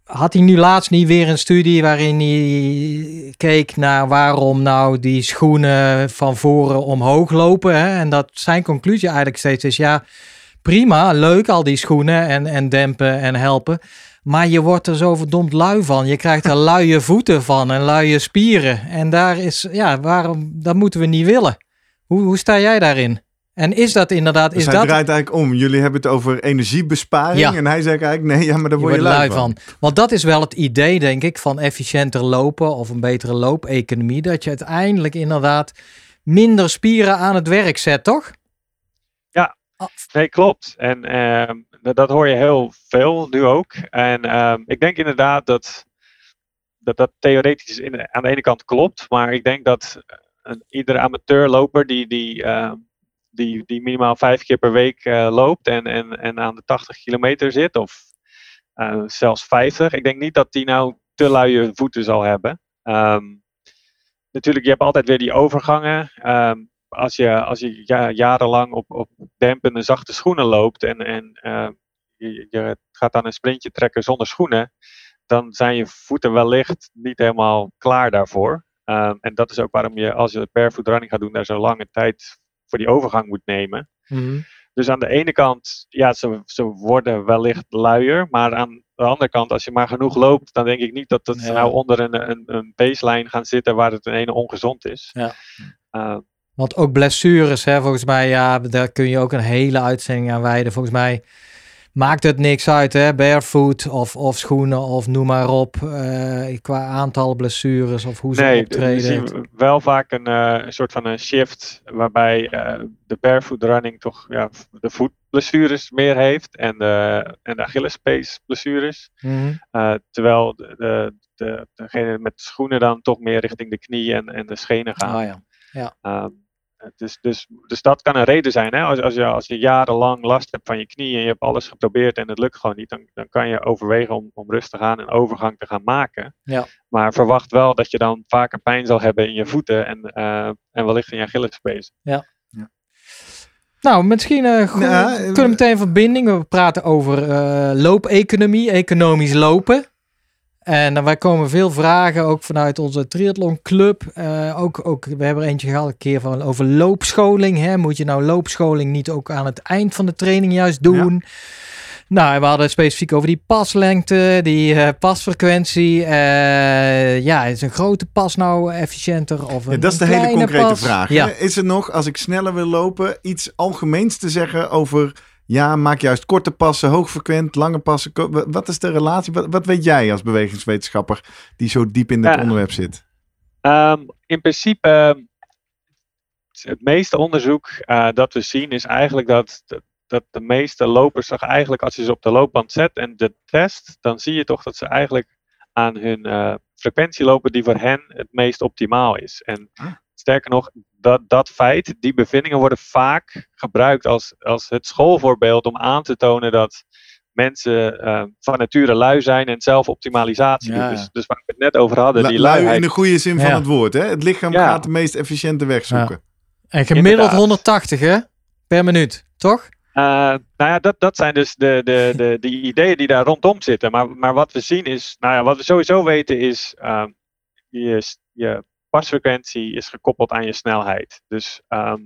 had hij nu laatst niet weer een studie waarin hij keek naar waarom nou die schoenen van voren omhoog lopen? Hè? En dat zijn conclusie eigenlijk steeds is, ja, prima, leuk al die schoenen en, en dempen en helpen. Maar je wordt er zo verdomd lui van. Je krijgt er luie voeten van en luie spieren. En daar is, ja, waarom, dat moeten we niet willen. Hoe, hoe sta jij daarin? En is dat inderdaad... Dus is hij dat... draait eigenlijk om. Jullie hebben het over energiebesparing. Ja. En hij zegt eigenlijk, nee, ja, maar daar word je, je lui van. van. Want dat is wel het idee, denk ik, van efficiënter lopen of een betere loopeconomie. Dat je uiteindelijk inderdaad minder spieren aan het werk zet, toch? Ja, nee, klopt. En uh, dat hoor je heel veel nu ook. En uh, ik denk inderdaad dat dat, dat theoretisch in, aan de ene kant klopt. Maar ik denk dat een, iedere amateurloper die... die uh, die, die minimaal vijf keer per week uh, loopt en, en, en aan de 80 kilometer zit, of uh, zelfs 50. Ik denk niet dat die nou te luie voeten zal hebben. Um, natuurlijk, je hebt altijd weer die overgangen. Um, als je, als je ja, jarenlang op, op dempende, zachte schoenen loopt en, en uh, je, gaat dan een sprintje trekken zonder schoenen, dan zijn je voeten wellicht niet helemaal klaar daarvoor. En dat is ook waarom je, als je barefoot running gaat doen, daar zo lange tijd voor die overgang moet nemen. Mm. Dus aan de ene kant, ja, ze, ze worden wellicht luier. Maar aan de andere kant, als je maar genoeg loopt, dan denk ik niet dat het Ja. nou onder een, een, een baseline gaan zitten waar het een ene ongezond is. Ja. Uh, Want ook blessures, hè, volgens mij, ja, daar kun je ook een hele uitzending aan wijden. Volgens mij maakt het niks uit, hè? Barefoot of, of schoenen of noem maar op. eh, qua aantal blessures of hoe ze Nee, we optreden. zien wel vaak een, eh, een soort van een shift waarbij eh, de barefoot running toch ja, de voetblessures meer heeft en de, en de Achillespees blessures. Mhm. Terwijl de, de, de, degene met schoenen dan toch meer richting de knie en, en de schenen gaan. Ah ja. Ehm, dus, dus, dus dat kan een reden zijn. Hè? Als, als, je, als je jarenlang last hebt van je knie en je hebt alles geprobeerd en het lukt gewoon niet, dan, dan kan je overwegen om, om rustig aan een overgang te gaan maken. Ja. Maar verwacht wel dat je dan vaker pijn zal hebben in je voeten en, eh, en wellicht in je Achillespees. Nou, misschien eh, goed- Ja, kunnen we meteen verbinding. We praten over eh, loopeconomie, economisch lopen. En dan wij komen veel vragen, ook vanuit onze triathlonclub. Eh ook, ook, we hebben er eentje gehad een keer van over loopscholing. Hè? Moet je nou loopscholing niet ook aan het eind van de training juist doen? Nou, we hadden specifiek over die paslengte, die eh, pasfrequentie. Eh, ja, is een grote pas nou efficiënter of een Ja, dat is de hele concrete pas? vraag. Ja. Is er nog, als ik sneller wil lopen, iets algemeens te zeggen over... Ja, maak juist korte passen, hoogfrequent, lange passen. Wat is de relatie? Wat, wat weet jij als bewegingswetenschapper die zo diep in dit Ja. onderwerp zit? Ehm, in principe, ehm, het meeste onderzoek eh, dat we zien is eigenlijk dat, dat, de meeste lopers toch eigenlijk, als je ze op de loopband zet en de test, dan zie je toch dat ze eigenlijk aan hun eh, frequentie lopen die voor hen het meest optimaal is. En Ah. Sterker nog, dat, dat feit, die bevindingen worden vaak gebruikt als, als het schoolvoorbeeld om aan te tonen dat mensen eh, van nature lui zijn en zelfoptimalisatie Ja, doen. ja. Dus, dus waar we het net over hadden, La- die lui luiheid. in de goede zin van Ja. het woord. Hè? Het lichaam Ja. gaat de meest efficiënte weg zoeken. En gemiddeld Inderdaad. 180 hè? Per minuut, toch? Eh, nou ja, dat, dat zijn dus de, de, de, de *laughs* ideeën die daar rondom zitten. Maar, maar wat we zien is, nou ja, wat we sowieso weten is, ehm, je, s- je pasfrequentie is gekoppeld aan je snelheid. Dus ehm,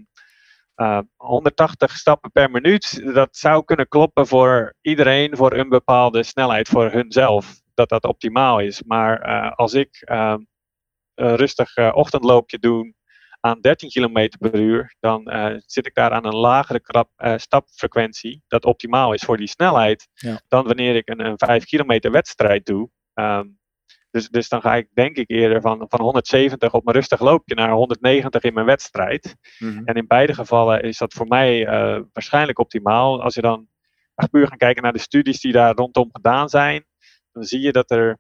eh, 180 stappen per minuut, dat zou kunnen kloppen voor iedereen voor een bepaalde snelheid voor hunzelf. Dat dat optimaal is. Maar eh, als ik ehm, een rustig eh, ochtendloopje doe aan 13 km per uur, dan eh, zit ik daar aan een lagere krap, stapfrequentie, dat optimaal is voor die snelheid, Ja. dan wanneer ik een, een 5 kilometer wedstrijd doe. Ehm, dus, dus dan ga ik denk ik eerder van, van 170 op mijn rustig loopje naar 190 in mijn wedstrijd. Mhm. En in beide gevallen is dat voor mij eh, waarschijnlijk optimaal. Als je dan echt puur gaat kijken naar de studies die daar rondom gedaan zijn, dan zie je dat er,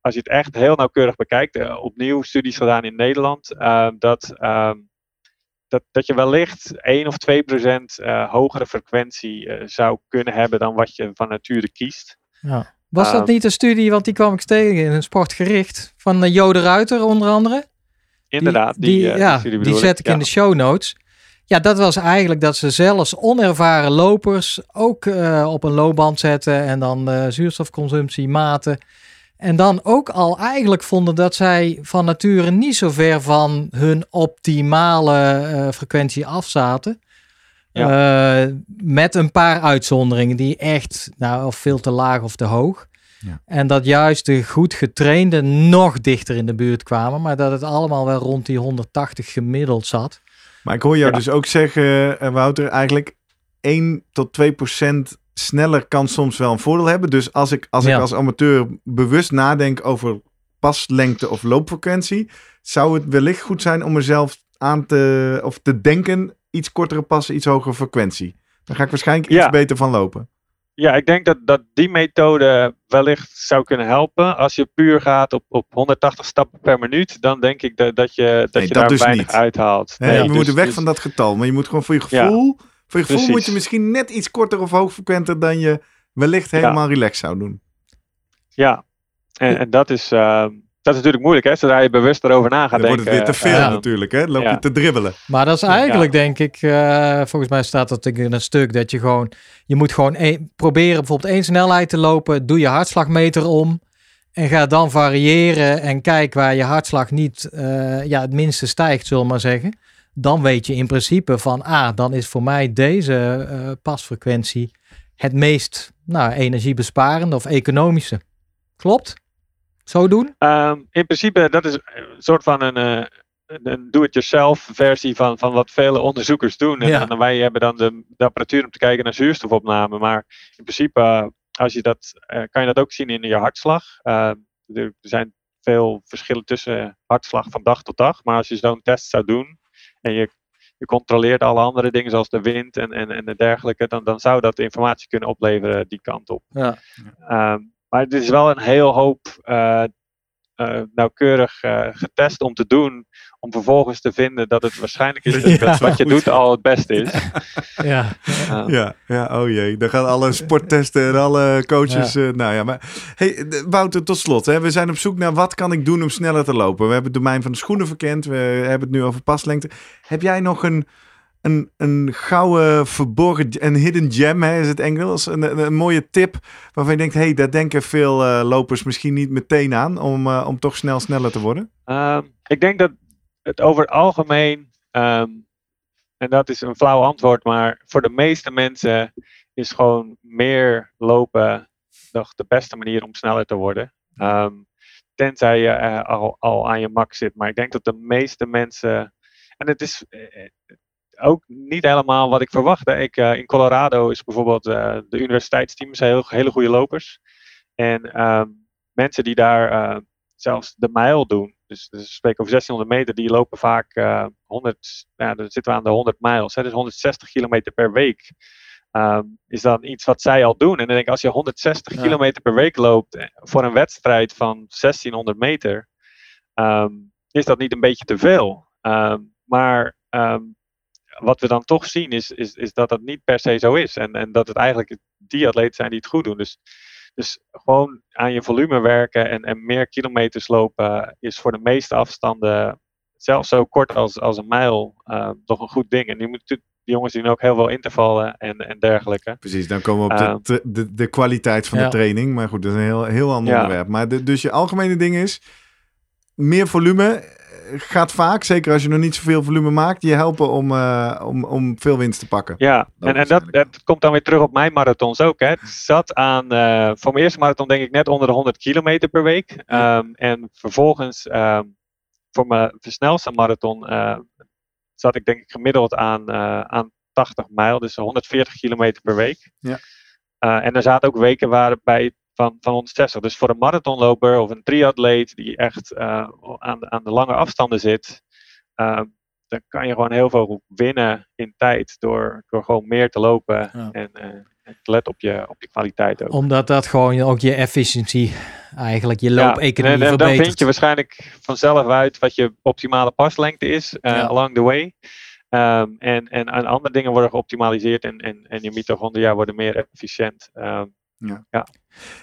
als je het echt heel nauwkeurig bekijkt, eh, opnieuw studies gedaan in Nederland, eh, dat, ehm, dat, dat je wellicht 1 of 2 procent hogere frequentie zou kunnen hebben dan wat je van nature kiest. Ja. Was dat Ehm. niet een studie, want die kwam ik tegen in een sportgericht, van uh, Jode Ruiter onder andere? Inderdaad, die, die, eh, ja, die zet ik ja. in de show notes. Ja, dat was eigenlijk dat ze zelfs onervaren lopers ook eh, op een loopband zetten en dan eh, zuurstofconsumptie maten. En dan ook al eigenlijk vonden dat zij van nature niet zo ver van hun optimale frequentie afzaten. Eh, met een paar uitzonderingen die echt nou, of veel te laag of te hoog. Ja. En dat juist de goed getrainde nog dichter in de buurt kwamen. Maar dat het allemaal wel rond die 180 gemiddeld zat. Maar ik hoor jou Ja. dus ook zeggen, eh, Wouter, eigenlijk 1 tot 2 procent sneller kan soms wel een voordeel hebben. Dus als ik als, ik als amateur bewust nadenk over paslengte of loopfrequentie, zou het wellicht goed zijn om mezelf aan te, of te denken, iets kortere passen, iets hogere frequentie. Dan ga ik waarschijnlijk iets Ja. beter van lopen. Ja, ik denk dat, dat die methode wellicht zou kunnen helpen. Als je puur gaat op, op 180 stappen per minuut, dan denk ik dat, dat je, dat Nee, je dat daar dus weinig niet. uithaalt. Nee, we dus- moeten weg dus- van dat getal. Maar je moet gewoon voor je Ja. gevoel, voor je gevoel Precies. moet je misschien net iets korter of hoogfrequenter dan je wellicht Ja. helemaal relaxed zou doen. Ja, en, en dat, is, eh, dat is natuurlijk moeilijk, hè? Zodra je bewust erover na gaat Dan wordt denken. het weer te veel eh, natuurlijk, hè? Dan loop je ja. te dribbelen. Maar dat is eigenlijk, denk ik, eh, volgens mij staat dat in een stuk dat je gewoon, je moet gewoon één- proberen bijvoorbeeld één snelheid te lopen. Doe je hartslagmeter om en ga dan variëren en kijk waar je hartslag niet eh, ja, het minste stijgt, zullen we maar zeggen. Dan weet je in principe van, ah, dan is voor mij deze eh, pasfrequentie het meest nou, energiebesparende of economische. Klopt? Zo doen? Ehm, in principe, dat is een soort van een, eh, een do-it-yourself versie van, van wat vele onderzoekers doen. En, Ja. en wij hebben dan de, de apparatuur om te kijken naar zuurstofopname. Maar in principe eh, als je dat, eh, kan je dat ook zien in je hartslag. Eh, er, er zijn veel verschillen tussen hartslag van dag tot dag. Maar als je zo'n test zou doen en je, je controleert alle andere dingen zoals de wind en, en, en dergelijke, dan, dan zou dat informatie kunnen opleveren die kant op. Ja. Ehm, maar het is wel een heel hoop eh, eh, nauwkeurig eh, getest om te doen. Om vervolgens te vinden dat het waarschijnlijk is *laughs* dat, Ja. dat wat je doet al het beste is. *laughs* Ja. Ehm, Ja, ja, oh jee. Dan gaan alle sporttesten en alle coaches. eh, nou ja, maar. Hey, Wouter, tot slot. Hè. We zijn op zoek naar wat kan ik doen om sneller te lopen. We hebben het domein van de schoenen verkend. We hebben het nu over paslengte. Heb jij nog een, een, een gouden verborgen, een hidden gem, hè, is het Engels? Een, mooie tip waarvan je denkt, hey, daar denken veel eh, lopers misschien niet meteen aan om, eh, om toch snel sneller te worden? Ehm, ik denk dat het over het algemeen, ehm, en dat is een flauw antwoord, maar voor de meeste mensen is gewoon meer lopen nog de beste manier om sneller te worden. Ehm, tenzij je eh, al, al aan je max zit. Maar ik denk dat de meeste mensen. En het is ook niet helemaal wat ik verwachtte. Ik, eh, in Colorado is bijvoorbeeld eh, de universiteitsteams heel, hele goede lopers. En ehm, mensen die daar eh, zelfs de mijl doen. Dus, dus we spreken over 1600 meter, die lopen vaak eh 100, ja, dan zitten we aan de 100 mijls, hè, dus 160 kilometer per week. Ehm, is dan iets wat zij al doen. En dan denk ik, als je 160 Ja. kilometer per week loopt voor een wedstrijd van 1600 meter, ehm, is dat niet een beetje te veel. Maar wat we dan toch zien is, is, is dat dat niet per se zo is. En, en dat het eigenlijk die atleten zijn die het goed doen. Dus, dus gewoon aan je volume werken en, en meer kilometers lopen is voor de meeste afstanden, zelfs zo kort als, als een mijl, eh, toch een goed ding. En die, moet, die jongens doen ook heel veel intervallen en, en dergelijke. Precies, dan komen we op de, Ehm. de, de, de kwaliteit van Ja. de training. Maar goed, dat is een heel, heel ander Ja. onderwerp. Maar de, dus je algemene ding is, meer volume eh, gaat vaak, zeker als je nog niet zoveel volume maakt, je helpen om, eh, om, om veel winst te pakken. Ja, en, en dat, dat komt dan weer terug op mijn marathons ook. Hè. Het zat aan, eh, voor mijn eerste marathon denk ik net onder de 100 kilometer per week. Ehm, en vervolgens ehm, voor mijn versnelste marathon eh, zat ik denk ik gemiddeld aan, aan 80 mijl, dus 140 kilometer per week. Ja. En er zaten ook weken waarbij van, van 160. Dus voor een marathonloper of een triatleet die echt eh, aan, de- aan de lange afstanden zit, ehm, dan kan je gewoon heel veel winnen in tijd door, door gewoon meer te lopen Ja. en, eh, en te letten op je, op je kwaliteit ook. Omdat dat gewoon ook je efficiëntie, eigenlijk je Ja, loopeconomie en, en dan verbetert. vind je waarschijnlijk vanzelf uit wat je optimale paslengte is eh, Ja. along the way. Ehm, en, en, en andere dingen worden geoptimaliseerd en, en, en je mitochondria worden meer efficiënt. Ehm,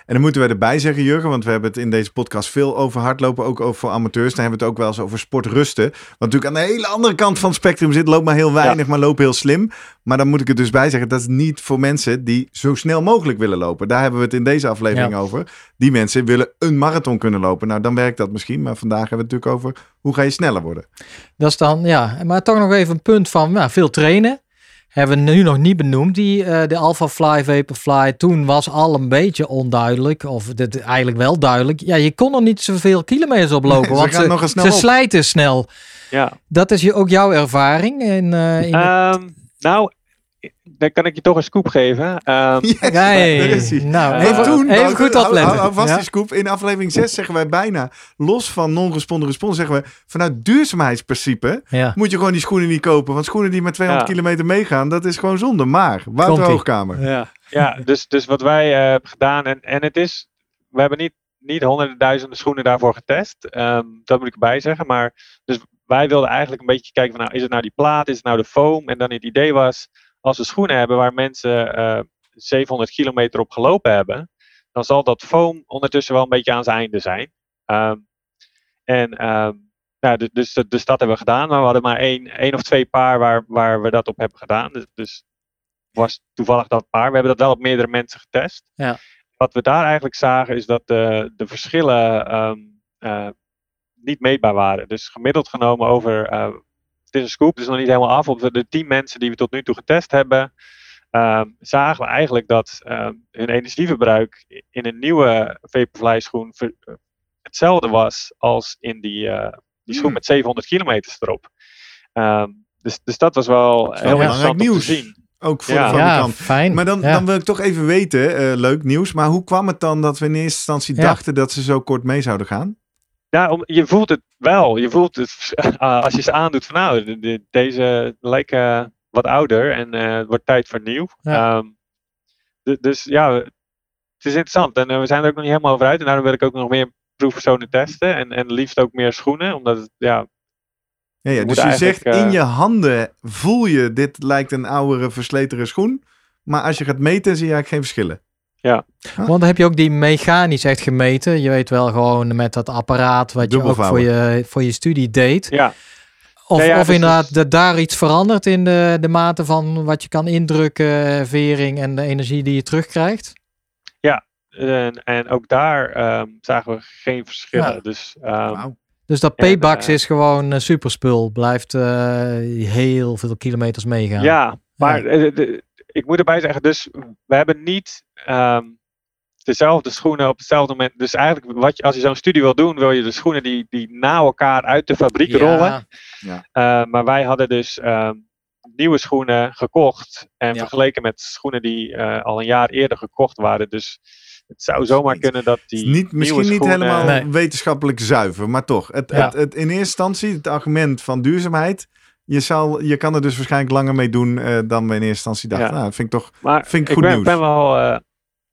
En dan moeten we erbij zeggen, Jurgen, want we hebben het in deze podcast veel over hardlopen, ook over voor amateurs. Dan hebben we het ook wel eens over sportrusten. Wat natuurlijk aan de hele andere kant van het spectrum zit. Loop maar heel weinig, maar loop heel slim. Maar dan moet ik er dus bij zeggen, dat is niet voor mensen die zo snel mogelijk willen lopen. Daar hebben we het in deze aflevering Ja. over. Die mensen willen een marathon kunnen lopen. Nou, dan werkt dat misschien. Maar vandaag hebben we het natuurlijk over hoe ga je sneller worden. Dat is dan, ja, maar toch nog even een punt van nou, veel trainen. Hebben we nu nog niet benoemd, die, eh, de Alpha Fly, Vaporfly. Toen was al een beetje onduidelijk, of dit eigenlijk wel duidelijk. Ja, je kon er niet zoveel kilometers op lopen, Nee, want ze, nogal snel ze slijten snel. ja. Dat is je, ook jouw ervaring? In, eh, in Ehm, nou, dan kan ik je toch een scoop geven. Ehm, *laughs* Yes, Hey, daar is hij. nou, even, toen, even goed hou- opletten. Hou, hou vast Ja. die scoop. In aflevering 6 zeggen wij bijna, los van non-responde respons, zeggen we vanuit duurzaamheidsprincipe Ja. moet je gewoon die schoenen niet kopen. Want schoenen die met 200 Ja. kilometer meegaan, dat is gewoon zonde. Maar, Wouter. Hoogkamer. Ja. Ja, dus, dus wat wij eh, hebben gedaan, en, en het is, we hebben niet, niet honderden duizenden schoenen daarvoor getest, ehm, dat moet ik erbij zeggen, maar dus wij wilden eigenlijk een beetje kijken van, nou, is het nou die plaat, is het nou de foam? En dan het idee was, als we schoenen hebben waar mensen eh 700 kilometer op gelopen hebben, dan zal dat foam ondertussen wel een beetje aan zijn einde zijn. Ehm, en ehm, nou, dus, dus, dus dat hebben we gedaan, maar we hadden maar één, één of twee paar waar, waar we dat op hebben gedaan. Dus, dus was toevallig dat paar. We hebben dat wel op meerdere mensen getest. Ja. Wat we daar eigenlijk zagen is dat de, de verschillen ehm, eh, niet meetbaar waren. Dus gemiddeld genomen over, eh, het is een scoop, dus nog niet helemaal af, op de tien mensen die we tot nu toe getest hebben, ehm, zagen we eigenlijk dat ehm, hun energieverbruik in een nieuwe Vaporfly schoen ver- hetzelfde was als in die, eh, die schoen Hmm. met 700 kilometers erop. Ehm, dus, dus dat was wel is wel heel belangrijk interessant om te nieuws. zien. Ook voor Ja. de Ja, fijn. Maar dan, Ja. dan wil ik toch even weten, eh, leuk nieuws, maar hoe kwam het dan dat we in eerste instantie Ja. dachten dat ze zo kort mee zouden gaan? Ja, om, je voelt het wel. Je voelt het *laughs* ah, als je ze aandoet van nou, de- de- deze lijken wat ouder en eh, het wordt tijd voor nieuw. Ja. Ehm, du- dus ja, het is interessant en eh, we zijn er ook nog niet helemaal over uit. En daarom wil ik ook nog meer proefpersonen testen en, en liefst ook meer schoenen, omdat het, ja, Ja, ja, dus je zegt in eh, je handen voel je dit lijkt een oudere, versletere schoen. Maar als je gaat meten zie je eigenlijk geen verschillen. Want dan heb je ook die mechanisch echt gemeten. Je weet wel gewoon met dat apparaat wat je ook voor je, voor je studie deed. ja, Of, Ja, ja, of dus inderdaad dat daar iets verandert in de, de mate van wat je kan indrukken, vering en de energie die je terugkrijgt. en, en ook daar ehm, zagen we geen verschillen. Ja. Dus ehm, Dus dat Paybax eh, is gewoon een superspul. Blijft eh, heel veel kilometers meegaan. Ja, maar eh, de- ik moet erbij zeggen, dus we hebben niet ehm, dezelfde schoenen op hetzelfde moment. Dus eigenlijk, wat je, als je zo'n studie wil doen, wil je de schoenen die, die na elkaar uit de fabriek rollen. Eh, maar wij hadden dus ehm, nieuwe schoenen gekocht en Ja. vergeleken met schoenen die eh, al een jaar eerder gekocht waren. Dus het zou zomaar kunnen dat die niet, misschien nieuwe niet helemaal Nee. wetenschappelijk zuiver, maar toch. Het, Ja. het, het, in eerste instantie het argument van duurzaamheid. Je, zal, je kan er dus waarschijnlijk langer mee doen eh, dan we in eerste instantie dachten. Ja. Nou, dat vind ik toch Maar Vind ik goed ben, nieuws. ben wel, eh,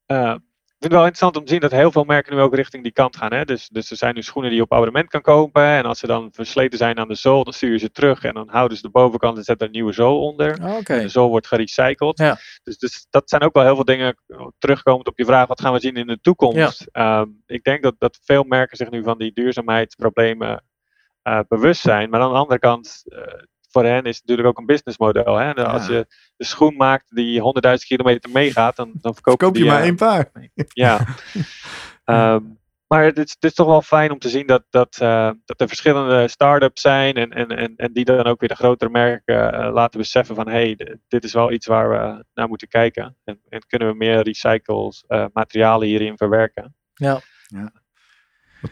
eh, ik vind het wel interessant om te zien dat heel veel merken nu ook richting die kant gaan. Hè? Dus, dus er zijn nu schoenen die je op abonnement kan kopen. En als ze dan versleten zijn aan de zool, dan stuur je ze terug. En dan houden ze de bovenkant en zetten er een nieuwe zool onder. Oké. En de zool wordt gerecycled. Ja. Dus, dus dat zijn ook wel heel veel dingen eh, terugkomend op je vraag. Wat gaan we zien in de toekomst? Ehm, ik denk dat, dat veel merken zich nu van die duurzaamheidsproblemen eh, bewust zijn. Maar aan de andere kant, voor hen is het natuurlijk ook een businessmodel. Hè? En Als Ja. je de schoen maakt die 100.000 kilometer meegaat, dan, dan verkoop, koop je die, maar eh, één paar. Ja. *laughs* Ehm, maar het is, het is toch wel fijn om te zien dat, dat, eh, dat er verschillende start-ups zijn en, en, en, en die dan ook weer de grotere merken eh, laten beseffen van hé, hey, dit is wel iets waar we naar moeten kijken. En, en kunnen we meer recycles eh, materialen hierin verwerken.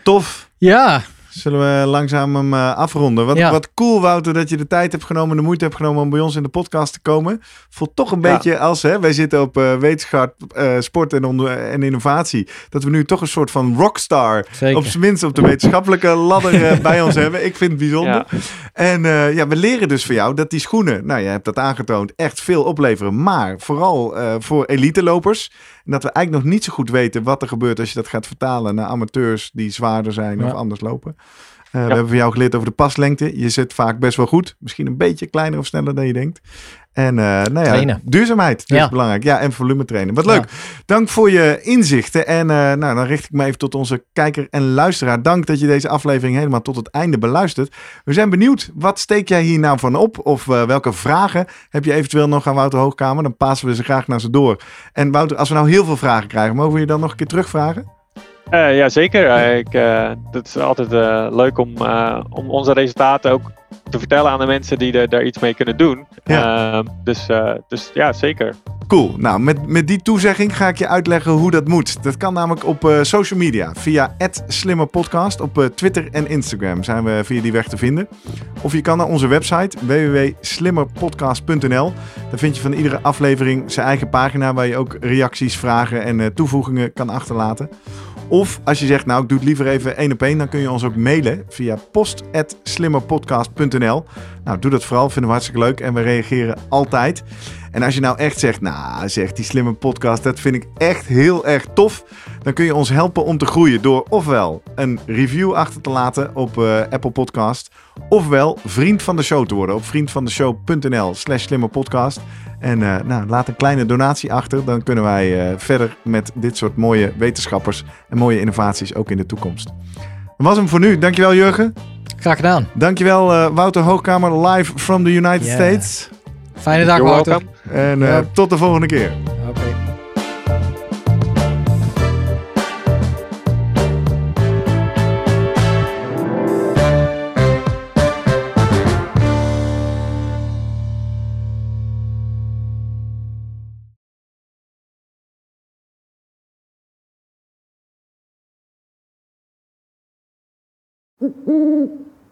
Tof. Ja, Zullen we langzaam hem eh, afronden? Wat, Ja. wat cool, Wouter, dat je de tijd hebt genomen, de moeite hebt genomen om bij ons in de podcast te komen. Voelt toch een Ja. beetje als, hè, wij zitten op eh, wetenschap, eh, sport en, en innovatie, dat we nu toch een soort van rockstar, zeker. op zijn minst op de wetenschappelijke ladder bij ons hebben. Ik vind het bijzonder. Ja. En ja, we leren dus van jou dat die schoenen, nou je hebt dat aangetoond, echt veel opleveren. Maar vooral voor elite lopers. En dat we eigenlijk nog niet zo goed weten wat er gebeurt als je dat gaat vertalen naar amateurs die zwaarder zijn Ja. of anders lopen. Eh, We hebben van jou geleerd over de paslengte. Je zit vaak best wel goed. Misschien een beetje kleiner of sneller dan je denkt. En eh, nou ja, Trainen. duurzaamheid dus Ja. belangrijk. Ja, en volume trainen. Wat leuk. Dank voor je inzichten. En eh, nou, dan richt ik me even tot onze kijker en luisteraar. Dank dat je deze aflevering helemaal tot het einde beluistert. We zijn benieuwd, wat steek jij hier nou van op? Of welke vragen heb je eventueel nog aan Wouter Hoogkamer? Dan passen we ze graag naar ze door. En Wouter, als we nou heel veel vragen krijgen, mogen we je dan nog een keer terugvragen? Eh ja, zeker. Eh, ik, eh, dat is altijd eh, leuk om, eh, om onze resultaten ook te vertellen aan de mensen die er, daar iets mee kunnen doen. Ehm, dus, eh, dus ja, zeker. Cool. Nou, met, met die toezegging ga ik je uitleggen hoe dat moet. Dat kan namelijk op eh, social media. Via @slimmerpodcast op eh, Twitter en Instagram zijn we via die weg te vinden. Of je kan naar onze website www.slimmerpodcast.nl. Daar vind je van iedere aflevering zijn eigen pagina waar je ook reacties, vragen en eh, toevoegingen kan achterlaten. Of als je zegt, nou ik doe het liever even één op één, dan kun je ons ook mailen via post.slimmerpodcast.nl. Nou, doe dat vooral, vinden we hartstikke leuk en we reageren altijd. En als je nou echt zegt, nou zegt die slimme podcast, dat vind ik echt heel erg tof. Dan kun je ons helpen om te groeien door ofwel een review achter te laten op eh, Apple Podcast. Ofwel vriend van de show te worden op vriendvandeshow.nl slash slimmerpodcast. En eh, nou, laat een kleine donatie achter. Dan kunnen wij eh, verder met dit soort mooie wetenschappers en mooie innovaties ook in de toekomst. Dat was hem voor nu. Dankjewel Jurgen. Graag gedaan. Dankjewel eh Wouter Hoogkamer live from the United Yeah. States. Fijne dag, You're Wouter. welcome. En eh, tot de volgende keer. Oké.